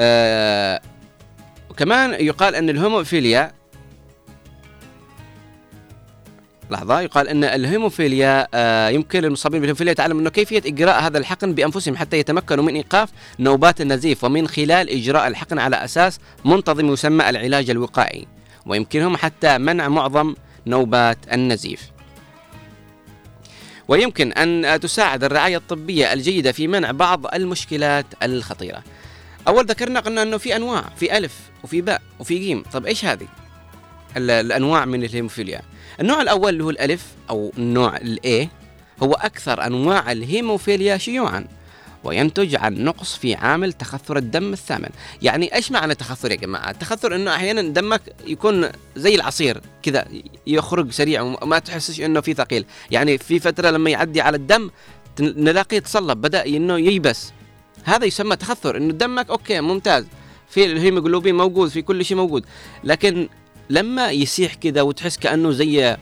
آه كمان يقال أن الهيموفيليا لحظة. يقال أن الهيموفيليا آه، يمكن للمصابين بالهيموفيليا تعلم أنه كيفية إجراء هذا الحقن بأنفسهم حتى يتمكنوا من إيقاف نوبات النزيف ومن خلال إجراء الحقن على أساس منتظم يسمى العلاج الوقائي ويمكنهم حتى منع معظم نوبات النزيف. ويمكن أن تساعد الرعاية الطبية الجيدة في منع بعض المشكلات الخطيرة. أول ذكرنا قلنا أنه في أنواع في ألف وفي باء وفي جيم. طب إيش هذه؟ ال- الأنواع من الهيموفيليا. النوع الأول اللي هو الألف أو النوع الأ هو أكثر أنواع الهيموفيليا شيوعا وينتج عن نقص في عامل تخثر الدم الثامن. يعني إيش معنى تخثر يا جماعة؟ التخثر إنه أحيانا دمك يكون زي العصير كذا يخرج سريع وما تحسش إنه في ثقيل. يعني في فترة لما يعدي على الدم نلاقيه تصلب بدأ إنه ييبس. هذا يسمى تخثر إنه دمك okay ممتاز. في الهيموجلوبين موجود في كل شيء موجود. لكن لما يسيح كذا وتحس كأنه زي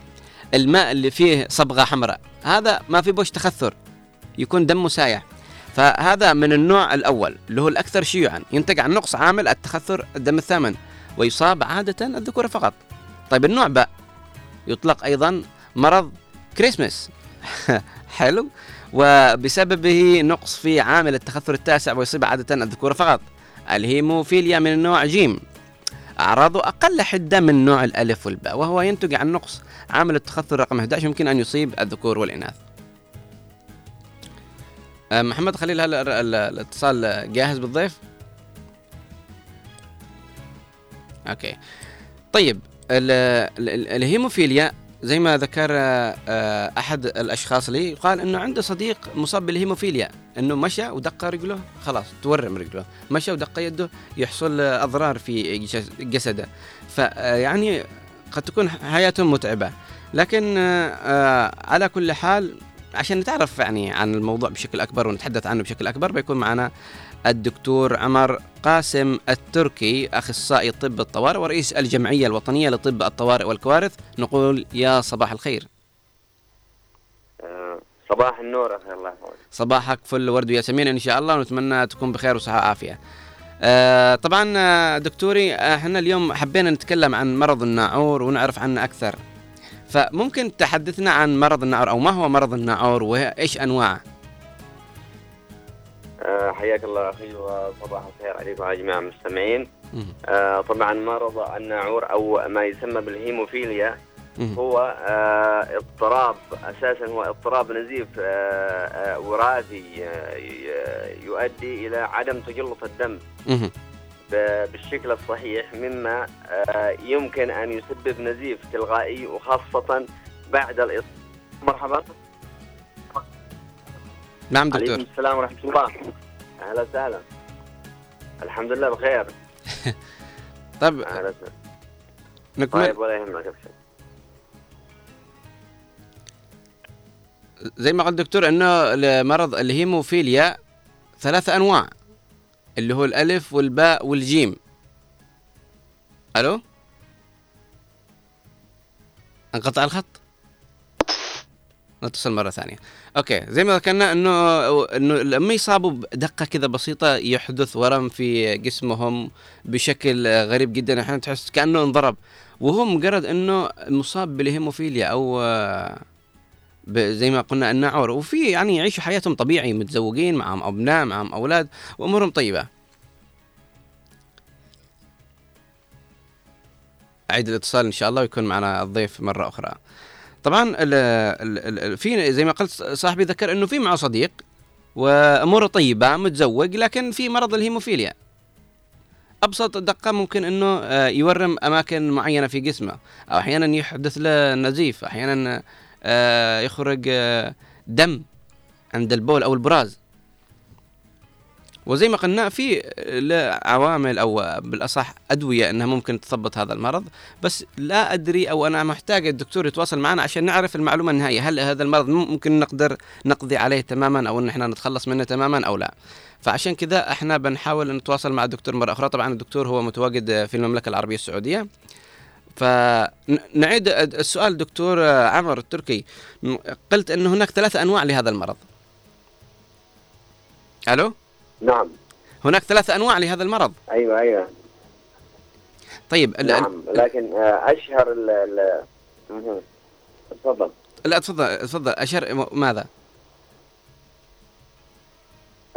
الماء اللي فيه صبغة حمراء. هذا ما في بوش تخثر يكون دمه سايح فهذا من النوع الأول اللي هو الأكثر شيوعا. ينتج عن نقص عامل التخثر الدم الثامن ويصاب عادة الذكور فقط. طيب النوع باء يطلق أيضا مرض كريسمس. حلو. وبسببه نقص في عامل التخثر التاسع ويصيب عادة الذكور فقط. الهيموفيليا من النوع جيم. أعراضه أقل حدة من نوع الألف والباء وهو ينتج عن نقص عامل التخثر رقم 11 يمكن أن يصيب الذكور والإناث أه، محمد خليل هل ال- ال- الاتصال جاهز بالضيف؟ okay طيب ال ال ال الهيموفيليا زي ما ذكر آه، آه، أحد الأشخاص لي قال إنه عنده صديق مصاب بالهيموفيليا إنه مشى ودق رجله خلاص تورم رجله مشى ودق يده يحصل آه، أضرار في جس- جسده. فيعني قد تكون حياته متعبة. لكن آه، آه، على كل حال عشان نتعرف يعني عن الموضوع بشكل أكبر ونتحدث عنه بشكل أكبر بيكون معنا الدكتور عمر قاسم التركي أخصائي طب الطوارئ ورئيس الجمعية الوطنية لطب الطوارئ والكوارث. نقول يا صباح الخير. آه، صباح النور أخي الله يحفظك. صباحك فل ورد وياسمين إن شاء الله ونتمنى تكون بخير وصحة وعافية. آه طبعا آه، دكتوري آه، إحنا اليوم حبينا نتكلم عن مرض الناعور ونعرف عنه أكثر. فممكن تحدثنا عن مرض الناعور أو ما هو مرض الناعور وإيش أنواعه؟ آه، حياك الله أخي وصباح الخير عليكم وعلى جميع المستمعين. آه، طبعا مرض الناعور أو ما يسمى بالهيموفيليا هو آه، اضطراب أساسا هو اضطراب نزيف آه، آه، وراثي آه، يؤدي إلى عدم تجلط الدم بالشكل الصحيح مما آه، يمكن أن يسبب نزيف تلغائي وخاصة بعد الإصابة. مرحبا. نعم دكتور. عليكم السلام ورحمة الله. أهلا وسهلا. الحمد لله بخير. طيب أهلا وسهلا. نكمل. طيب ولا يهمك أبشر. زي ما قال الدكتور إنه مرض الهيموفيليا ثلاثة أنواع اللي هو الألف والباء والجيم. ألو؟ أنقطع الخط؟ نتصل مرة ثانية okay زي ما ذكرنا إنه إنه لما يصابوا بدقة كذا بسيطة يحدث ورم في جسمهم بشكل غريب جدا أحيانا تحس كأنه انضرب وهو مجرد إنه مصاب بالهيموفيليا أو زي ما قلنا النعور وفي يعني يعيشوا حياتهم طبيعي متزوجين معهم أبناء معهم أولاد وأمورهم طيبة. أعيد الاتصال إن شاء الله ويكون معنا الضيف مرة أخرى. طبعا في زي ما قلت صاحبي ذكر إنه في معه صديق وأموره طيبة متزوج لكن في مرض الهيموفيليا. أبسط دقة ممكن إنه آه، يورم أماكن معينة في جسمه أو أحيانا يحدث له نزيف أحيانا آه، يخرج آه، دم عند البول أو البراز وزي ما قلنا في عوامل أو بالأصح أدوية إنها ممكن تثبط هذا المرض. بس لا أدري أو أنا محتاج الدكتور يتواصل معنا عشان نعرف المعلومة النهائية. هل هذا المرض ممكن نقدر نقضي عليه تماما أو إن إحنا نتخلص منه تماما أو لا؟ فعشان كذا إحنا بنحاول نتواصل مع الدكتور مرة أخرى. طبعا الدكتور هو متواجد في المملكة العربية السعودية. فنعيد السؤال دكتور عمر التركي. قلت أن هناك ثلاث أنواع لهذا المرض. ألو؟ نعم. هناك ثلاث أنواع لهذا المرض. أيوه أيوه. طيب ال- نعم لكن آه، أشهر ال. تفضل. لا تفضل تفضل. أشر م- ماذا؟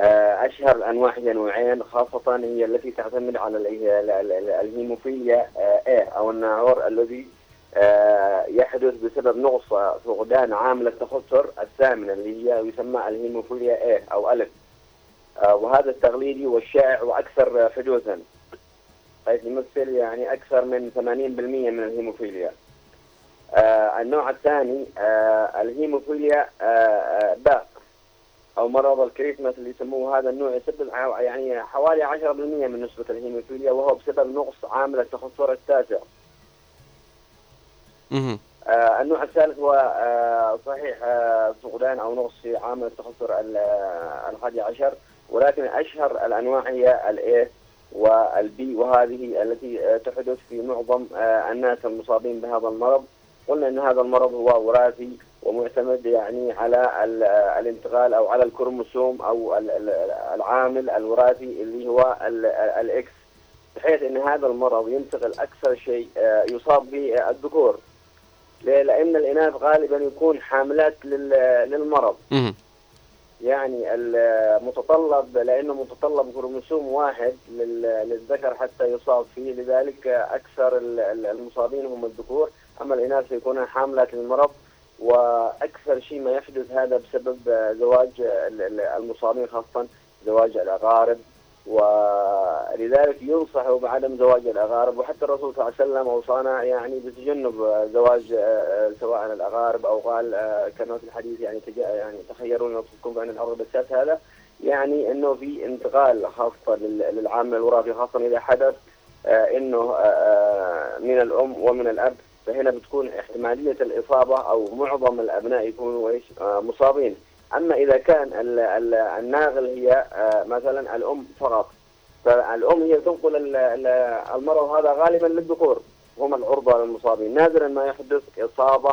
آه، أشهر الأنواع هي نوعين خاصة هي التي تعتمد على ال- ال- ال- ال- الهيموفيليا A أو الناعور الذي آه، يحدث بسبب نقص فقدان عامل التخثر الثامنه اللي هي يسمى الهيموفيليا A أو ألف. آه، وهذا التقليدي والشائع وأكثر حدوثا حيث يمثل يعني أكثر من 80% من الهيموفيليا آه، النوع الثاني آه، الهيموفيليا آه، آه، باء أو مرض الكريسماس اللي يسموه هذا النوع يسبب يعني حوالي 10% من نسبة الهيموفيليا وهو بسبب نقص عامل التخثر التاسع. مهم. آه النوع الثالث هو آه صحيح آه فقدان أو نقص في عامل التخثر ال- آه، الحادي عشر ولكن أشهر الأنواع هي ال A وال B وهذه التي آه تحدث في معظم آه الناس المصابين بهذا المرض قلنا إن هذا المرض هو وراثي ومعتمد يعني على آه، الانتقال أو على الكروموسوم أو ال- ال- العامل الوراثي اللي هو ال- ال X بحيث إن هذا المرض ينتقل أكثر شيء يصاب به الذكور؟ لأن الإناث غالبا يكون حاملات لل- للمرض. يعني المتطلب لأنه متطلب كروموسوم واحد لل- للذكر حتى يصاب فيه. لذلك أكثر ال- ال- المصابين هم الذكور. أما الإناث يكونون حاملات للمرض وأكثر شيء ما يحدث هذا بسبب زواج ال- ال- المصابين خاصة زواج الاقارب ولذلك ينصح بعدم زواج الاقارب وحتى الرسول صلى الله عليه وسلم أوصانا يعني بتجنب زواج آه، سواء الاقارب أو قال آه، كما في الحديث يعني يعني تخيرون نفسكم بين الأرض بالساس هذا يعني إنه في انتقال خاصه لل- للعامل الوراثي خاصة إذا حدث آه، آه، من الأم ومن الأب. فهنا بتكون احتمالية الإصابة أو معظم الأبناء يكونوا إيش؟ مصابين. أما إذا كان ال- ال- الناقل هي آه، مثلا الأم فقط. فالأم هي تنقل ال- ال- المرض هذا غالبا للذكور. هم العرضة للمصابين. نادرا ما يحدث إصابة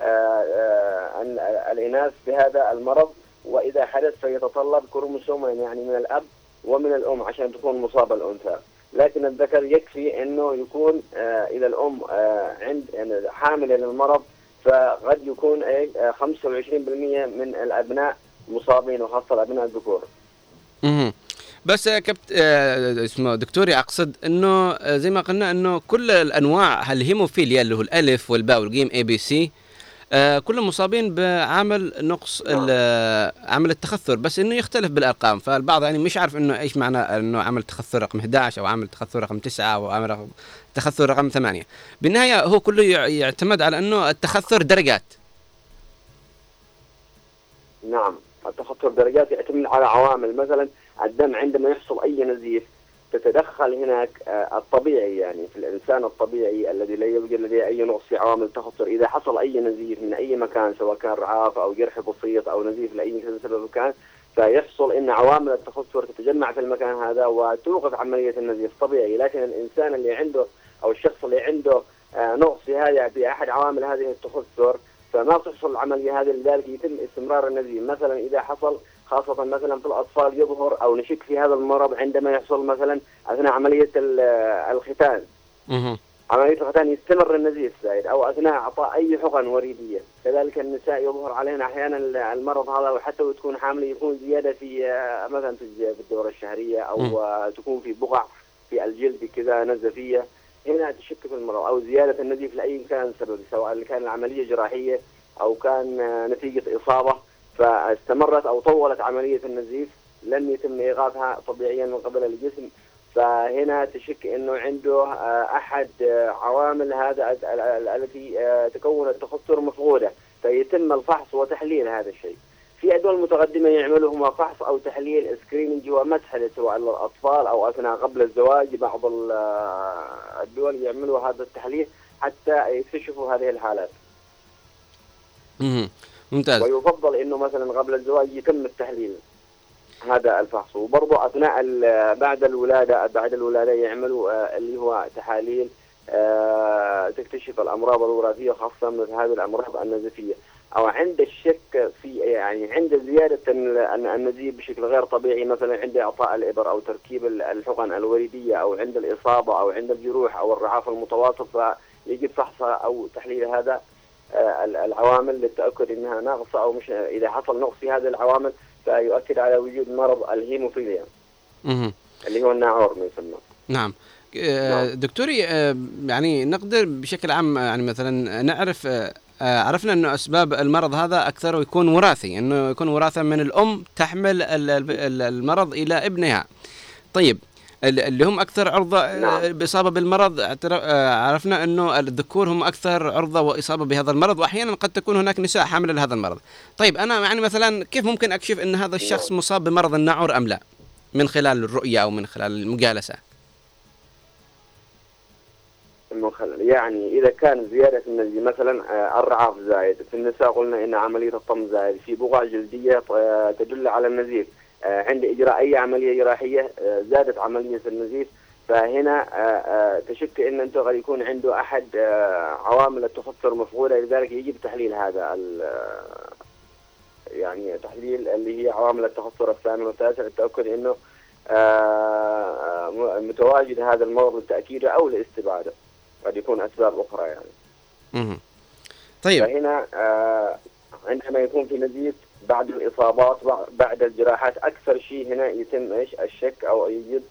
آه، آه، ال- الإناث بهذا المرض. وإذا حدث فيتطلب كروموسومين يعني من الأب ومن الأم عشان تكون مصابة الأنثى. لكن الذكر يكفي إنه يكون إذا الأم عند يعني حامله للمرض فقد يكون إيه، آه، 25% من الأبناء مصابين وخاصة الأبناء الذكور. مهم. بس آه، كبت آه، اسمه دكتوري أقصد إنه آه، زي ما قلنا إنه كل الأنواع الهيموفيليا اللي هو الألف والباء والجيم A B C كلهم مصابين بعامل نقص آه، عامل التخثر بس إنه يختلف بالأرقام. فالبعض يعني مش عارف إنه إيش معنى إنه عامل تخثر رقم 11 أو عامل تخثر رقم 9 أو عامل رقم تخثر رقم 8 بالنهاية هو كله يع- يعتمد على أنه التخثر درجات. نعم. التخثر درجات يعتمد على عوامل. مثلا الدم عندما يحصل أي نزيف تتدخل هناك آه، الطبيعي يعني في الإنسان الطبيعي الذي لا يوجد لديه أي نقص في عوامل التخثر. إذا حصل أي نزيف من أي مكان سواء كان رعاف أو جرح بسيط أو نزيف لأي سبب كان فيحصل إن عوامل التخثر تتجمع في المكان هذا وتوقف عملية النزيف طبيعي. لكن الإنسان اللي عنده أو الشخص اللي عنده آه، نقص في هذا في أحد عوامل هذه التخثر فما بتحصل العملية هذه لذلك يتم استمرار النزيف مثلا إذا حصل خاصة مثلا في الأطفال يظهر أو نشك في هذا المرض عندما يحصل مثلا أثناء عملية ال- الختان. عملية الختان يستمر النزيف زايد أو أثناء إعطاء أي حقن وريدية كذلك النساء يظهر عليهن أحيانا ال- المرض هذا وحتى تكون حاملة يكون زيادة في آه، مثلا في الدورة الشهرية. أو آه، تكون في بقع في الجلد كذا نزفية. هنا تشك في المرض أو زيادة النزيف لأي كان سبب سواء كان العملية جراحية أو كان نتيجة إصابة فاستمرت أو طولت عملية النزيف لم يتم إيقافها طبيعيا من قبل الجسم فهنا تشك إنه عنده آه، أحد آه، عوامل هذا ال- ال- ال- التي آه، تكون التخثر مفقودة فيتم الفحص وتحليل هذا الشيء. في الدول المتقدمه يعملوا هم فحص أو تحليل سكريننج ومسح سواء للأطفال أو أثناء قبل الزواج. بعض آه، الدول يعملوا هذا التحليل حتى يكتشفوا هذه الحالات. ممتاز. ويفضل إنه مثلا قبل الزواج يتم التحليل هذا الفحص. وبرضه أثناء بعد الولادة بعد الولادة يعملوا آه، اللي هو تحاليل آه، تكتشف الأمراض الوراثية خاصة مثل هذه الأمراض النزفية. أو عند الشك في يعني عند زيادة ال- الن- النزيف بشكل غير طبيعي مثلا عند إعطاء الإبر أو تركيب ال- الحقن الوريديه أو عند الإصابة أو عند الجروح أو الرعاف المتواصل فيجب فحصها أو تحليل هذا آه، ال- العوامل للتأكد إنها ناقصة أو مش إذا حصل نقص في هذه العوامل فيؤكد على وجود مرض الهيموفيليا. اللي هو الناعور ما يسمى. نعم. آه، دكتوري آه، يعني نقدر بشكل عام يعني مثلا نعرف عرفنا أنه أسباب المرض هذا أكثر يكون وراثي أنه يكون وراثة من الأم تحمل ال- ال- المرض إلى ابنها. طيب ال- اللي هم أكثر عرضة آه، بإصابة بالمرض آه، عرفنا أنه الذكور هم أكثر عرضة وإصابة بهذا المرض وأحيانا قد تكون هناك نساء حاملة لهذا المرض. طيب أنا يعني مثلا كيف ممكن أكشف إن هذا الشخص مصاب بمرض النعور أم لا؟ من خلال الرؤية أو من خلال المجالسة. المخلل يعني إذا كان زيادة النزيف مثلا آه، الرعاف زايد في النساء قلنا إن عملية الطم زايد في بقع جلدية آه، تدل على النزيف آه، عند إجراء أي عملية جراحية آه، زادت عملية النزيف. فهنا تشك إن أنت قد يكون عنده أحد عوامل التخثر مفقودة لذلك يجب تحليل هذا يعني تحليل اللي هي عوامل التخثر الثامن والتاسع للتاكد إنه متواجد هذا المرض لتاكيده أو لاستبعاده قد يكون أسباب أخرى يعني مهم. طيب فهنا آه عندما يكون في نزيف بعد الإصابات بع- بعد الجراحات أكثر شيء هنا يتم إيش الشك أو يجب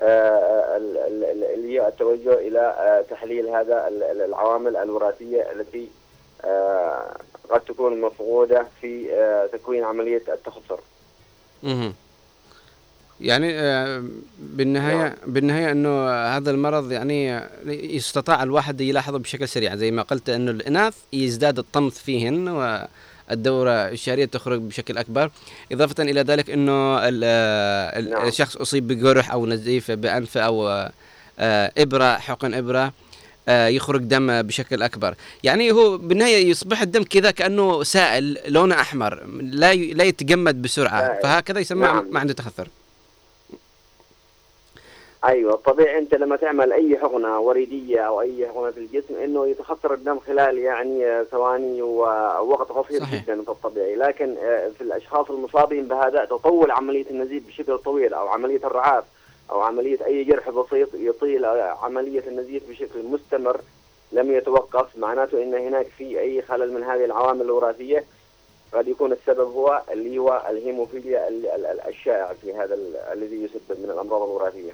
آه ال- اللي هي التوجه إلى آه تحليل هذا ال- ال- العوامل الوراثية التي آه قد تكون مفقودة في آه تكوين عملية التخثر مهم. يعني آه، بالنهاية بالنهاية إنه هذا المرض يعني يستطاع الواحد يلاحظه بشكل سريع. زي ما قلت إنه الإناث يزداد الطمث فيهن والدورة الشهرية تخرج بشكل أكبر. إضافة إلى ذلك إنه ال- آه، ال- الشخص أصيب بجرح أو نزيف بانفه أو آه، إبرة حقن إبرة آه، يخرج دم بشكل أكبر. يعني هو بالنهاية يصبح الدم كذا كأنه سائل لونه أحمر لا لا يتجمد بسرعة. فهكذا يسمى نعم. ما عنده تخثر. أيوه طبيعي أنت لما تعمل أي حقنة وريديه أو أي حقنة في الجسم إنه يتخثر الدم خلال يعني ثواني ووقت قصير صحيح. جدا في الطبيعي لكن آه، في الأشخاص المصابين بهذا تطول عملية النزيف بشكل طويل أو عملية الرعاف أو عملية أي جرح بسيط يطيل عملية النزيف بشكل مستمر لم يتوقف معناته إن هناك في أي خلل من هذه العوامل الوراثية قد يكون السبب هو اللي هو الهيموفيليا ال- ال- ال- الشائع في هذا ال- الذي يسبب من الأمراض الوراثية.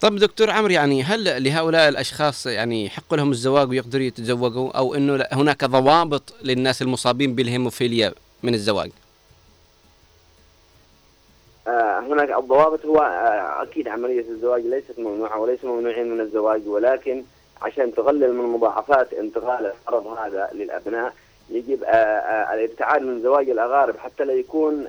طب دكتور عمرو يعني هل لهؤلاء الأشخاص يعني يحق لهم الزواج ويقدروا يتزوجوا أو إنه هناك ضوابط للناس المصابين بالهيموفيليا من الزواج؟ آه، هناك الضوابط هو آه، أكيد عملية الزواج ليست ممنوعة وليس ممنوعين من الزواج ولكن عشان تقلل من مضاعفات انتقال المرض هذا للأبناء يجب آه، الابتعاد من زواج الأغارب حتى لا يكون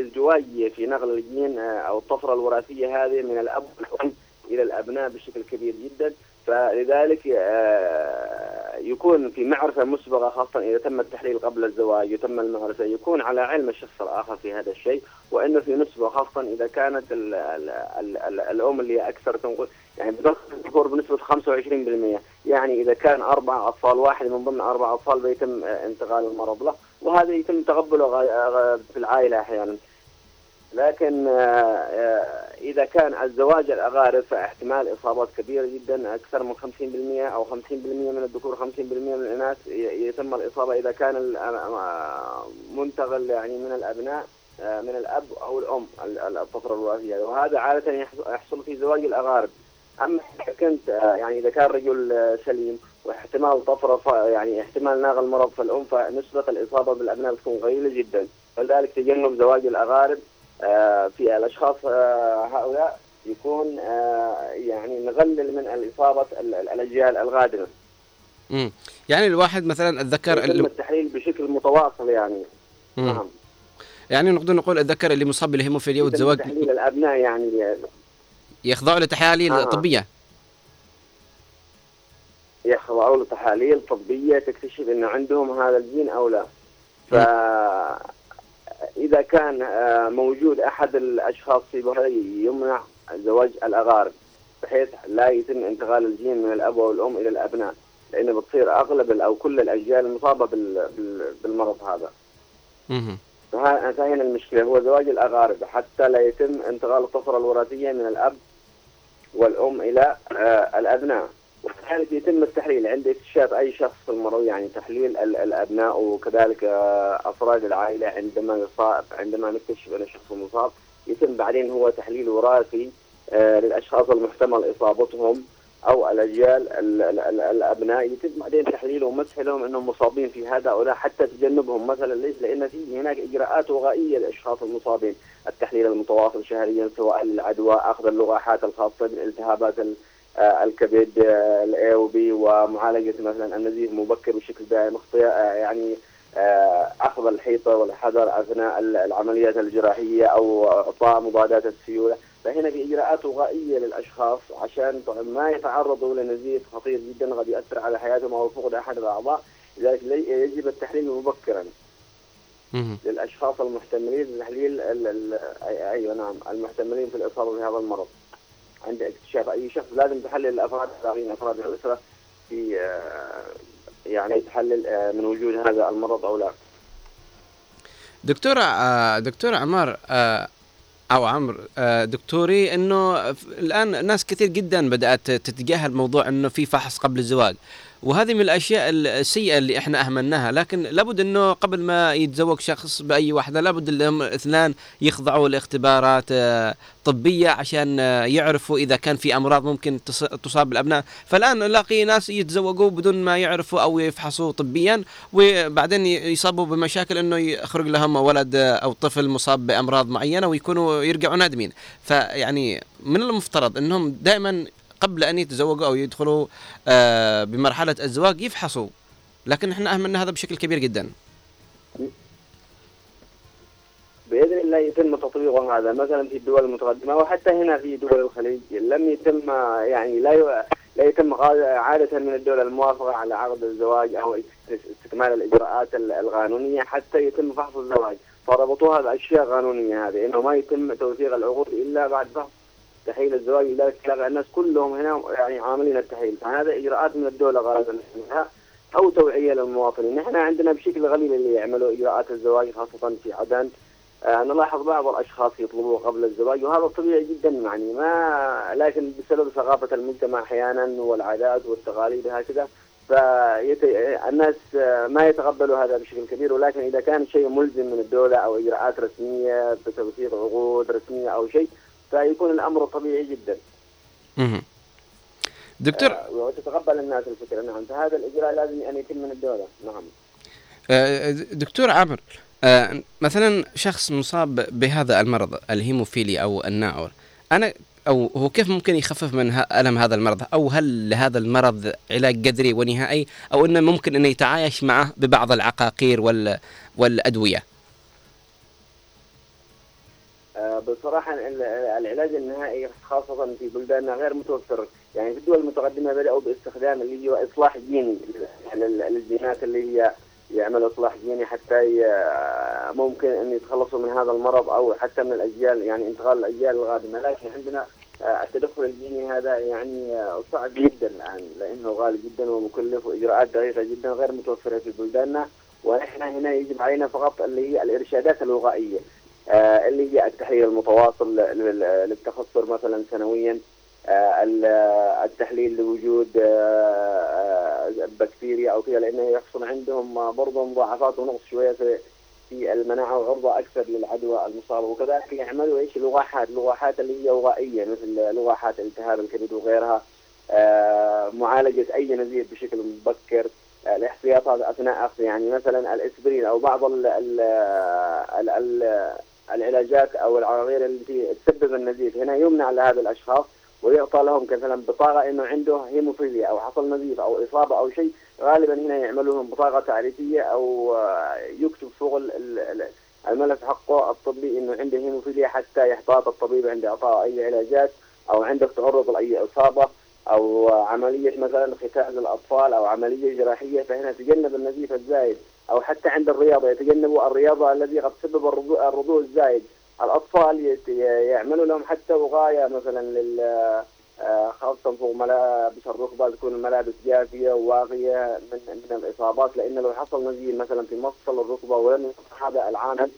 ازدواج في نقل الجين أو الطفرة الوراثية هذه من الأب والأم إلى الأبناء بشكل كبير جدا. فلذلك آه، يكون في معرفة مسبقة خاصة إذا تم التحليل قبل الزواج وتم المعرفه يكون على علم الشخص الآخر في هذا الشيء. وإنه في نسبة خاصة إذا كانت ال ال ال ال الأم اللي هي أكثر تنقل يعني الذكور بنسبة 25% يعني إذا كان أربع أطفال واحد من ضمن أربع أطفال بيتم انتقال المرض له. وهذا يتم تقبله في العائلة أحيانا. لكن آه، آه، إذا كان الزواج الأغارب فاحتمال إصابات كبيرة جدا أكثر من 50% أو 50% من الذكور 50% من الإناث ي- يتم الإصابة إذا كان آه، منتقل يعني من الأبناء آه، من الأب أو الأم ال- ال- الطفرة الوراثية. وهذا يحص- يحصل في زواج الأغارب. أما إذا كنت يعني إذا كان رجل سليم واحتمال طفرة ف- يعني احتمال ناقل المرض في الأم فنسبة الإصابة بالأبناء بتكون قليلة جدا. فلذلك تجنب زواج الأغارب آه، في الأشخاص آه، هؤلاء يكون آه، يعني نقلل من الإصابة ال- ال- الأجيال القادمه امم يعني الواحد مثلا الذكر اللي التحليل بشكل متواصل يعني. نعم. يعني نقدر نقول الذكر اللي مصاب بالهيموفيليا والزواج تحليل الأبناء يعني. يخضعوا لتحاليل آه. طبية. يخضعوا له تحاليل طبية تكتشف انه عندهم هذا الجين أو لا. فاذا كان آه، موجود أحد الأشخاص في بهذا يمنع زواج الاغارب بحيث لا يتم انتقال الجين من الأب والأم إلى الأبناء لأنه بتصير أغلب أو كل الأجيال المصابه بال- بال- بالمرض هذا. فها- فهنا المشكلة هو زواج الاغارب حتى لا يتم انتقال الطفرة الوراثية من الأب والأم إلى آه، الأبناء وكذلك يتم التحليل. عند اكتشاف أي شخص في المرض يعني تحليل ال- الأبناء وكذلك آه، أفراد العائلة عندما يصاب عندما نكتشف أن الشخص مصاب يتم بعدين هو تحليل وراثي آه، للأشخاص المحتمل إصابتهم أو الأجيال ال- ال- ال- الأبناء. يتم بعدين تحليلهم ومسح لهم أنهم مصابين في هذا أو لا حتى تجنبهم. مثلا ليش؟ لأن في هناك إجراءات وغائية للاشخاص المصابين، التحليل المتواصل شهريا سواء للعدوى، أخذ اللقاحات الخاصة بالالتهابات ال- الكبد الاي أو بي ومعالجة مثلا النزيف المبكر بشكل دائم آه، يعني آه، اخذ الحيطة والحذر أثناء ال- العمليات الجراحية أو إعطاء مضادات السيولة، فهنا في إجراءات وغائيه للأشخاص عشان طبعاً ما يتعرضوا لنزيف خطير جدا قد يؤثر على حياتهم أو فقد أحد الأعضاء، لذلك يجب التحليل مبكرا. للأشخاص المحتملين لتحليل أيوه نعم المحتملين في الإصابة بهذا المرض. عند اكتشاف أي شخص لازم تحلل الأفراد الباقيين أفراد الأسرة في آه، يعني تحلل آه، من وجود هذا المرض أو لا. دكتور آه، دكتور عمار أو عمرو دكتوري إنه الآن ناس كثير جدا بدأت تتجاهل موضوع إنه في فحص قبل الزواج وهذه من الأشياء السيئة اللي إحنا أهملناها. لكن لابد إنه قبل ما يتزوج شخص بأي واحدة لابد انهم الاثنان يخضعوا لاختبارات آه، طبية عشان آه، يعرفوا إذا كان في أمراض ممكن تص- تصاب الأبناء. فالآن نلاقي ناس يتزوجوا بدون ما يعرفوا أو يفحصوا طبيا وبعدين يصابوا بمشاكل إنه يخرج لهم ولد أو طفل مصاب بأمراض معينة ويكونوا يرجعوا نادمين. فيعني من المفترض إنهم دائما قبل أن يتزوجوا أو يدخلوا آه، بمرحلة الزواج يفحصوا. لكن إحنا اهملنا هذا بشكل كبير جدا. بإذن الله يتم تطبيق هذا مثلا في الدول المتقدمة وحتى هنا في دول الخليج. لم يتم يعني لا لا يتم عادة من الدول الموافقة على عقد الزواج أو استكمال الإجراءات ال- القانونية حتى يتم فحص الزواج. فربطوها بأشياء قانونية هذه إنه ما يتم توثيق العقود إلا بعد فحص تحليل الزواج لذلك تلاقي الناس كلهم هنا يعني عاملين التحليل فهذا إجراءات من الدولة غالبا منها أو توعية للمواطنين. نحن عندنا بشكل قليل اللي يعملوا إجراءات الزواج خاصة في عدن. آه نلاحظ بعض الأشخاص يطلبوه قبل الزواج وهذا طبيعي جدا يعني ما لكن بسبب ثقافة المجتمع أحيانا والعادات والتقاليد هكذا فالناس ما يتقبلوا هذا بشكل كبير. ولكن إذا كان شيء ملزم من الدولة أو إجراءات رسمية بتوثيق عقود رسمية أو شيء فيكون الأمر طبيعي جدا. مهم. دكتور آه، وتتقبل الناس الفكرة. نعم فهذا الإجراء لازم أن يتم من الدولة. نعم. آه، دكتور عامر آه، مثلا شخص مصاب بهذا المرض الهيموفيليا أو الناعور أنا أو هو كيف ممكن يخفف من ألم هذا المرض؟ أو هل لهذا المرض علاج قدري ونهائي؟ أو إنه ممكن انه يتعايش معه ببعض العقاقير وال والأدوية؟ آه، بصراحة ال- العلاج النهائي خاصة في بلداننا غير متوفر. يعني في الدول المتقدمة بدأوا باستخدام اللي هو إصلاح جيني لل- للجينات اللي هي يعمل إصلاح جيني حتى ي- ممكن أن يتخلصوا من هذا المرض أو حتى من الأجيال يعني انتقال الأجيال القادمة. لكن عندنا آه، التدخل الجيني هذا يعني آه، صعب جدا الآن لأنه غالي جدا ومكلف وإجراءات دقيقة جدا غير متوفرة في بلداننا. ونحن هنا يجب علينا فقط اللي هي الإرشادات الوقائية. آه، اللي هي التحليل المتواصل لل- للتخثر مثلا سنويا آه، ال- آه، التحليل لوجود آه، آه، بكتيريا أو كذا لأنه يحصل عندهم آه، برضه مضاعفات ونقص شوية في في المناعة وعرضة أكثر للعدوى المصابة. وكذلك يعملوا إيش؟ لقاحات لقاحات اللي هي وقائيه مثل لقاحات التهاب الكبد وغيرها آه، معالجة أي نزيف بشكل مبكر آه، الاحتياطات أثناء أخذ يعني مثلا الإسبرين أو بعض ال ال ال العلاجات أو العقاقير التي تسبب النزيف. هنا يمنع لهذا الأشخاص ويعطى لهم مثلا بطاقة إنه عنده هيموفيليا أو حصل نزيف أو إصابة أو شيء. غالبا هنا يعملوا لهم بطاقة تعريفية أو آه، يكتب فوق ال- ال- ال- الملف حقه الطبي إنه عنده هيموفيليا حتى يحتاط الطبيب عند إعطاء أي علاجات أو عنده تعرض لأي إصابة أو عملية مثلا ختان للاطفال أو عملية جراحية. فهنا تجنب النزيف الزايد. أو حتى عند الرياضة يتجنبوا الرياضة الذي قد تسبب الرضوع, الزايد. الأطفال يعملوا لهم حتى وقايه مثلا لل آه، خاصة فوق ملابس الركبة تكون الملابس جافية وواقية من من الإصابات. لأن لو حصل نزيف مثلا في مفصل الركبة ولم هذا العامل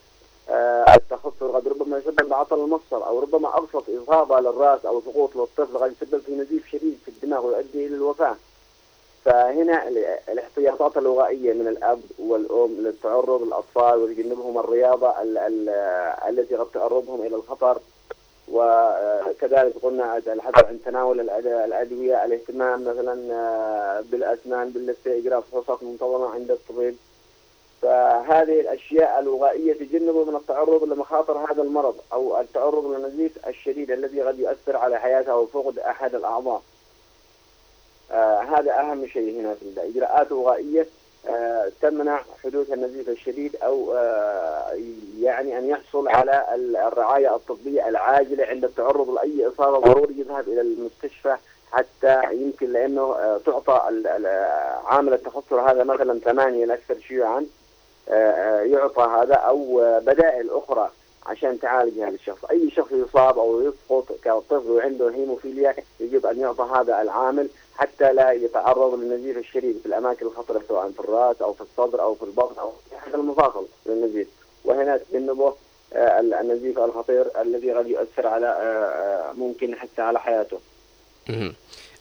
آه، التخثر قد ربما يسبب بعطل المفصل أو ربما أبسط إصابة للرأس أو سقوط للطفل قد يسبب في نزيف شديد في الدماغ ويؤدي إلى الوفاة. فهنا ال- الاحتياطات الوقائية من الأب والأم للتعرض للأطفال وتجنبهم الرياضة ال- ال- التي قد تعرضهم إلى الخطر. وكذلك قلنا الحث عن تناول الأدوية الاهتمام مثلا آه، بالأسنان باللثة إجراء فحوصات منتظمة عند الطبيب. فهذه الأشياء الوقائية تجنبه من التعرض لمخاطر هذا المرض أو التعرض للنزيف الشديد الذي قد يؤثر على حياته أو فقد أحد الأعضاء. آه هذا أهم شيء هنا في الإجراءات الوقائية آه تمنع حدوث النزيف الشديد أو آه يعني أن يحصل على ال- الرعاية الطبية العاجلة عند التعرض لأي إصابة ضروري يذهب إلى المستشفى حتى يمكن لأنه آه تعطى عامل التخثر هذا مثلا ثمانية الأكثر شيوعا آه، آه، يعطى هذا أو آه، بدائل أخرى عشان تعالج هذا الشخص. أي شخص يصاب أو يسقط كطفل وعنده هيموفيليا يجب أن يعطى هذا العامل حتى لا يتعرض للنزيف الشديد في الأماكن الخطرة سواء في الرأس أو في الصدر أو في البطن أو في أحد المفاصل للنزيف. وهنا تجنبه آه، النزيف الخطير الذي قد يؤثر على آه، آه، ممكن حتى على حياته.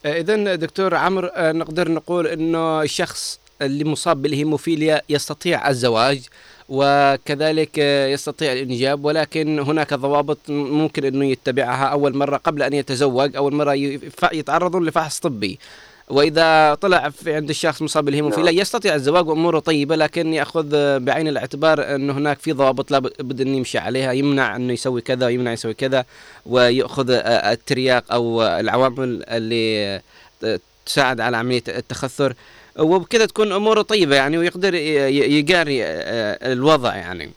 اذا دكتور عمرو نقدر نقول إنه الشخص اللي مصاب بالهيموفيليا يستطيع الزواج. وكذلك يستطيع الإنجاب ولكن هناك ضوابط ممكن إنه يتبعها أول مرة قبل أن يتزوج أول مرة يتعرضون لفحص طبي. وإذا طلع في عند الشخص مصاب بالهيموفيليا نعم. يستطيع الزواج وأموره طيبة لكن يأخذ بعين الاعتبار انه هناك في ضوابط لابد انه يمشي عليها. يمنع انه يسوي كذا ويمنع يسوي كذا ويأخذ الترياق أو العوامل اللي تساعد على عملية التخثر. وبكذا تكون أموره طيبة يعني ويقدر يقاري آه، الوضع يعني.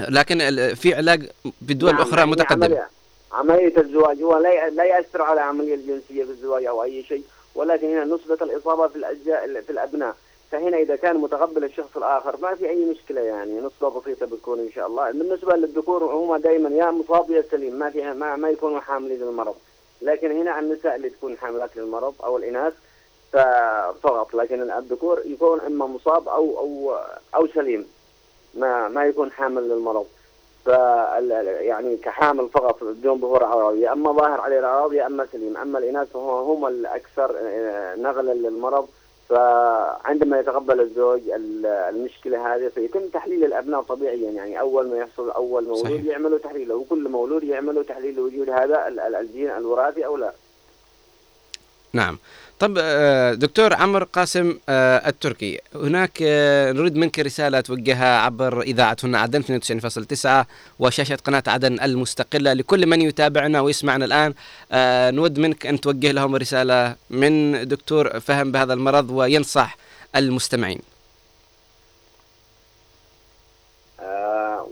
لكن في علاج بالدول نعم، الاخرى يعني متقدمه عملية, عملية الزواج هو لا ي- لا يأثر على عملية الجنسية في الزواج أو أي شيء ولكن هنا نسبة الإصابة في الأجزاء في الأبناء. فهنا إذا كان متقبل الشخص الآخر ما في أي مشكلة يعني نسبة بسيطة بتكون إن شاء الله. بالنسبة للذكور هم دائما يا مصاب يا سليم ما في ما, ما يكونوا حاملين للمرض. لكن هنا النساء اللي تكون حاملات للمرض أو الإناث ف- فقط لكن الذكور يكون إما مصاب أو أو أو سليم ما ما يكون حامل للمرض. ف يعني كحامل فقط بدون ظهور اعراض يا أما ظاهر عليه الأعراض يا أما سليم. أما الإناث فهو هم الأكثر آه، نقلا للمرض. فعندما يتقبل الزوج ال- المشكلة هذه فيتم تحليل الأبناء طبيعيا. يعني أول ما يحصل أول مولود صحيح. يعملوا تحليله. وكل مولود يعملوا تحليل لوجود هذا ال- ال- الجين الوراثي أو لا. نعم. طب آه، دكتور عمرو قاسم آه، التركي هناك آه، نريد منك رسالة توجهها عبر إذاعة هنا عدن 92.9 وشاشة قناة عدن المستقلة لكل من يتابعنا ويسمعنا الآن. نود منك أن توجه لهم رسالة من دكتور فهم بهذا المرض وينصح المستمعين.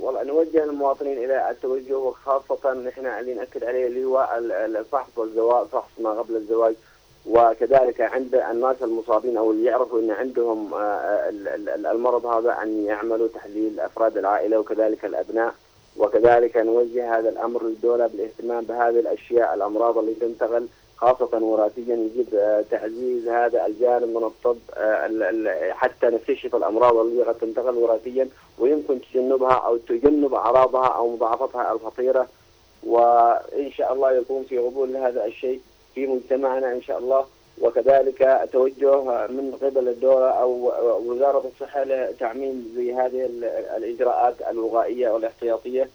والله نوجه المواطنين إلى التوجه وخاصة نحن اللي نأكد عليه اللي هو ال- ال- الفحص والزواج فحص ما قبل الزواج. وكذلك عند الناس المصابين أو اللي يعرفوا إن عندهم آه، ال- ال- المرض هذا أن يعملوا تحليل أفراد العائلة وكذلك الأبناء. وكذلك نوجه هذا الأمر للدولة بالاهتمام بهذه الأشياء الأمراض اللي تنتقل خاصة وراثيا يجب آه، تعزيز هذا الجانب من الطب آه، حتى نكتشف الأمراض اللي قد تنتقل وراثيا ويمكن تجنبها أو تجنب أعراضها أو مضاعفتها الخطيرة. وإن شاء الله يكون في قبول لهذا الشيء. في مجتمعنا إن شاء الله. وكذلك توجه من قبل الدولة أو وزارة الصحة لتعميم زي هذه ال- الإجراءات الوقائية والاحتياطية.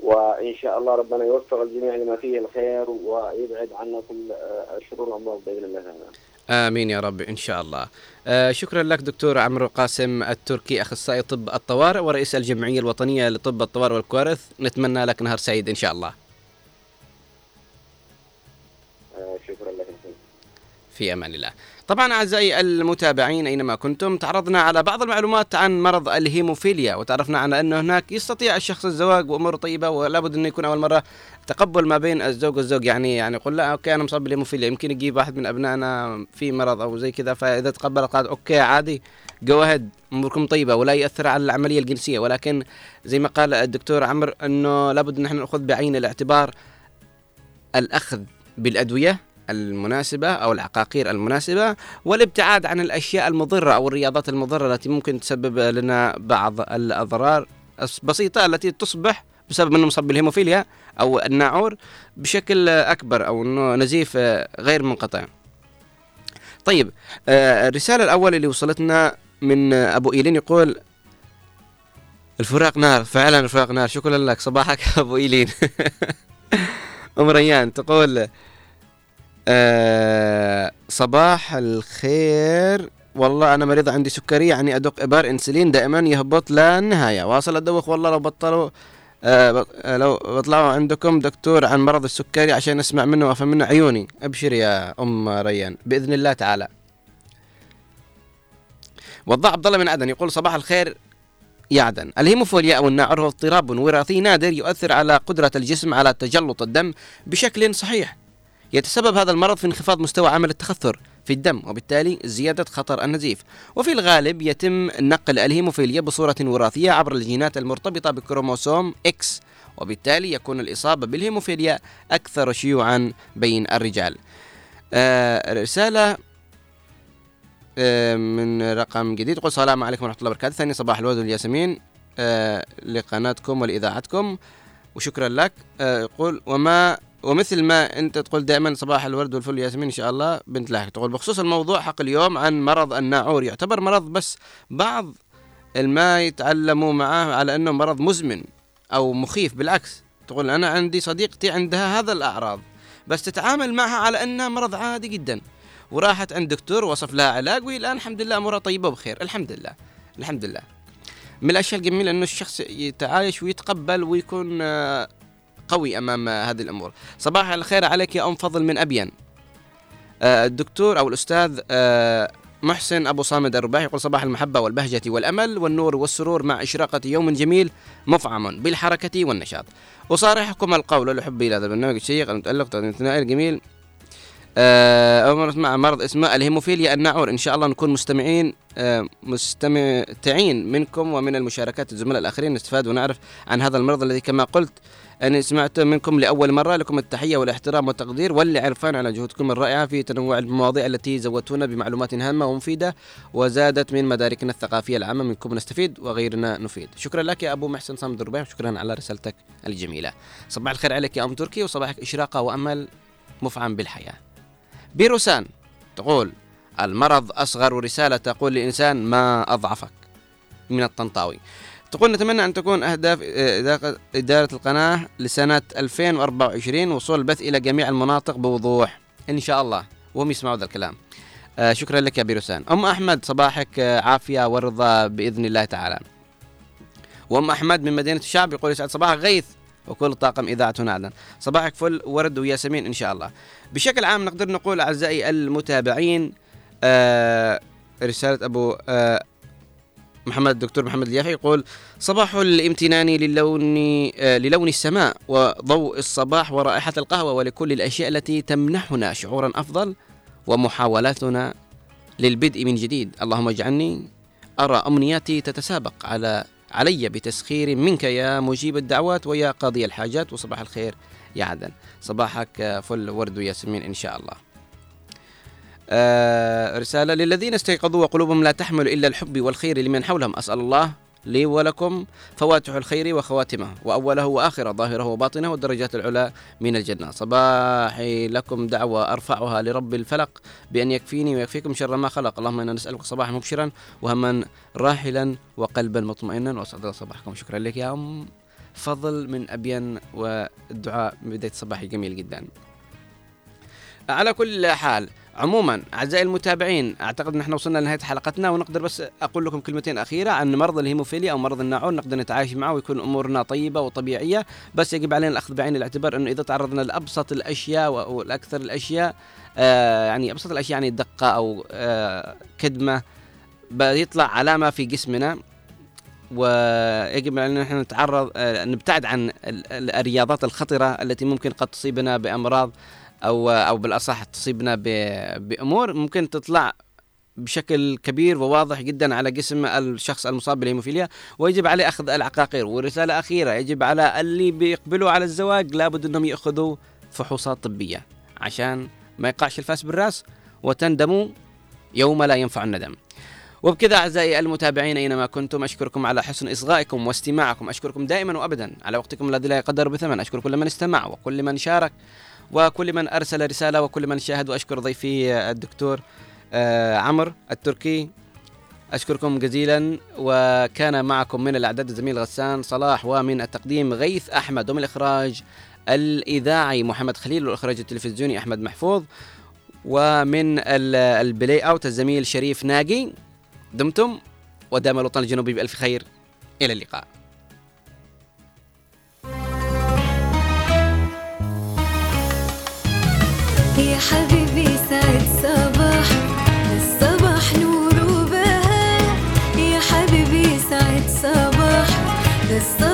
وإن شاء الله ربنا يوفق الجميع لما فيه الخير ويبعد عنا كل آه، الشرور والأمراض بإذن الله. تعالى. آمين يا رب إن شاء الله. آه شكرا لك دكتور عمرو قاسم التركي أخصائي طب الطوارئ ورئيس الجمعية الوطنية لطب الطوارئ والكوارث. نتمنى لك نهار سعيد إن شاء الله. في أمان الله. طبعا أعزائي المتابعين أينما كنتم تعرضنا على بعض المعلومات عن مرض الهيموفيليا وتعرفنا على أنه هناك يستطيع الشخص الزواج وامور طيبة ولا بد انه يكون أول مرة تقبل ما بين الزوج والزوج يعني يعني يقول لا okay أنا مصاب بالهيموفيليا يمكن يجيب واحد من أبنائنا في مرض أو زي كذا فإذا تقبل قال okay عادي go ahead أموركم طيبة ولا يأثر على العملية الجنسية ولكن زي ما قال الدكتور عمرو أنه لابد أن إحنا نأخذ بعين الاعتبار الأخذ بالأدوية المناسبة أو العقاقير المناسبة والابتعاد عن الأشياء المضرة أو الرياضات المضرة التي ممكن تسبب لنا بعض الأضرار البسيطة التي تصبح بسبب أنه مصاب بالهيموفيليا أو الناعور بشكل أكبر أو أنه نزيف غير منقطع. طيب آه، الرسالة الأول اللي وصلتنا من أبو إيلين يقول الفراق نار فعلا الفراق نار شكرا لك صباحك أبو إيلين. أم ريان تقول آه صباح الخير. والله أنا مريض عندي سكري يعني أدق إبار إنسولين دائما يهبط للنهايه واصل ادوخ والله لو بطلوا آه آه، لو بطلعوا عندكم دكتور عن مرض السكري عشان أسمع منه وأفهم منه عيوني. أبشر يا أم ريان بإذن الله تعالى. وضع عبد الله من عدن يقول صباح الخير يا عدن. الهيموفيليا أو الناعور هو اضطراب وراثي نادر يؤثر على قدرة الجسم على تجلط الدم بشكل صحيح. يتسبب هذا المرض في انخفاض مستوى عامل التخثر في الدم وبالتالي زيادة خطر النزيف. وفي الغالب يتم نقل الهيموفيليا بصورة وراثية عبر الجينات المرتبطة بكروموسوم X وبالتالي يكون الإصابة بالهيموفيليا أكثر شيوعا بين الرجال. آه رسالة آه من رقم جديد يقول السلام عليكم ورحمة الله وبركاته. ثاني صباح الورد والياسمين آه لقناتكم ولإذاعتكم. وشكرا لك. آه يقول وما ومثل ما أنت تقول دائما صباح الورد والفل ياسمين إن شاء الله بنت لاحق تقول بخصوص الموضوع حق اليوم عن مرض الناعور يعتبر مرض بس بعض الما يتعلموا معاه على أنه مرض مزمن أو مخيف بالعكس تقول أنا عندي صديقتي عندها هذا الأعراض بس تتعامل معها على أنها مرض عادي جدا. وراحت عند دكتور وصف لها علاج وهي الآن الحمد لله أمورها طيبة وبخير الحمد لله الحمد لله. من الأشياء الجميلة أنه الشخص يتعايش ويتقبل ويكون آه، قوي أمام هذه الأمور. صباح الخير عليك يا أم فضل من ابين. آه، الدكتور أو الأستاذ آه، محسن أبو صامد الرباحي يقول صباح المحبة والبهجة والأمل والنور والسرور مع إشراقة يوم جميل مفعم بالحركة والنشاط. أصارحكم القول لحبي إلى هذا البرنامج الشيق المتألق الثنائي الجميل آه، مرة أسمع عن مرض اسمه الهيموفيليا الناعور إن شاء الله نكون مستمعين آه، مستمتعين منكم ومن المشاركات الزملاء الآخرين نستفاد ونعرف عن هذا المرض الذي كما قلت أنا سمعت منكم لأول مرة لكم التحية والاحترام والتقدير والعرفان على جهودكم الرائعة في تنوع المواضيع التي زودتونا بمعلومات هامة ومفيدة وزادت من مداركنا الثقافية العامة منكم نستفيد وغيرنا نفيد. شكرا لك يا أبو محسن صامد الربيع وشكرا على رسالتك الجميلة. صباح الخير عليك يا أم تركي وصباحك إشراقة وأمل مفعم بالحياة. بيروسان تقول المرض أصغر رسالة تقول للإنسان ما أضعفك. من الطنطاوي. تقول نتمنى أن تكون أهداف إدارة- القناة لسنة 2024 وصول البث إلى جميع المناطق بوضوح. إن شاء الله. وهم يسمعوا ذا الكلام. آه شكرا لك يا بيروسان. أم أحمد صباحك آه، عافية ورضا بإذن الله تعالى. وأم أحمد من مدينة الشعب يقول يسعد صباحك غيث وكل طاقم إذاعة عدن صباحك فل ورد وياسمين إن شاء الله. بشكل عام نقدر نقول أعزائي المتابعين آه رسالة أبو آه محمد الدكتور محمد اليافعي يقول صباح الامتنان للون آه للون السماء وضوء الصباح ورائحة القهوة ولكل الأشياء التي تمنحنا شعورا أفضل ومحاولاتنا للبدء من جديد. اللهم اجعلني أرى أمنياتي تتسابق على علي بتسخير منك يا مجيب الدعوات ويا قاضي الحاجات وصباح الخير يا عدن. صباحك آه، فل ورد وياسمين إن شاء الله. رسالة للذين استيقظوا وقلوبهم لا تحمل إلا الحب والخير لمن حولهم. أسأل الله لي ولكم فواتح الخير وخواتمه وأوله وآخره ظاهره وباطنه والدرجات العلى من الجنة. صباحي لكم دعوة أرفعها لرب الفلق بأن يكفيني ويكفيكم شر ما خلق. اللهم إنا نسألك صباحا مبشرا وهما راحلا وقلبا مطمئنا. وأسعد صباحكم. شكرا لك يا أم. فضل من أبين والدعاء بداية صباحي جميل جدا. على كل حال عموما أعزائي المتابعين أعتقد ان إحنا وصلنا لنهاية حلقتنا ونقدر بس أقول لكم كلمتين أخيرة عن مرض الهيموفيليا أو مرض الناعون نقدر نتعايش معه ويكون أمورنا طيبة وطبيعية بس يجب علينا الأخذ بعين الاعتبار أنه إذا تعرضنا لأبسط الأشياء والاكثر الأشياء آه يعني أبسط الأشياء يعني دقة أو آه كدمة بيطلع علامة في جسمنا ويجب علينا إحنا نتعرض آه، نبتعد عن ال- ال- الرياضات الخطرة التي ممكن قد تصيبنا بأمراض أو أو بالأصح تصيبنا بأمور ممكن تطلع بشكل كبير وواضح جدا على جسم الشخص المصاب بالهيموفيليا ويجب عليه أخذ العقاقير ورسالة أخيرة يجب على اللي بيقبلوا على الزواج لابد أنهم يأخذوا فحوصات طبية عشان ما يقعش الفاس بالرأس وتندموا يوم لا ينفع الندم. وبكذا أعزائي المتابعين أينما كنتم أشكركم على حسن إصغائكم واستماعكم أشكركم دائما وابدا على وقتكم الذي لا يقدر بثمن أشكر كل من استمع وكل من شارك وكل من أرسل رسالة وكل من شاهد وأشكر ضيفي الدكتور آه، عمرو التركي. أشكركم جزيلا وكان معكم من الأعداد الزميل غسان صلاح ومن التقديم غيث أحمد ومن الإخراج الإذاعي محمد خليل والإخراج التلفزيوني أحمد محفوظ ومن ال- البلاي أوت الزميل شريف ناقي. دمتم ودام الوطن الجنوبي بألف خير. إلى اللقاء. يا حبيبي سعد صباح الصباح نور وبهاء. يا حبيبي سعد صباح الصباح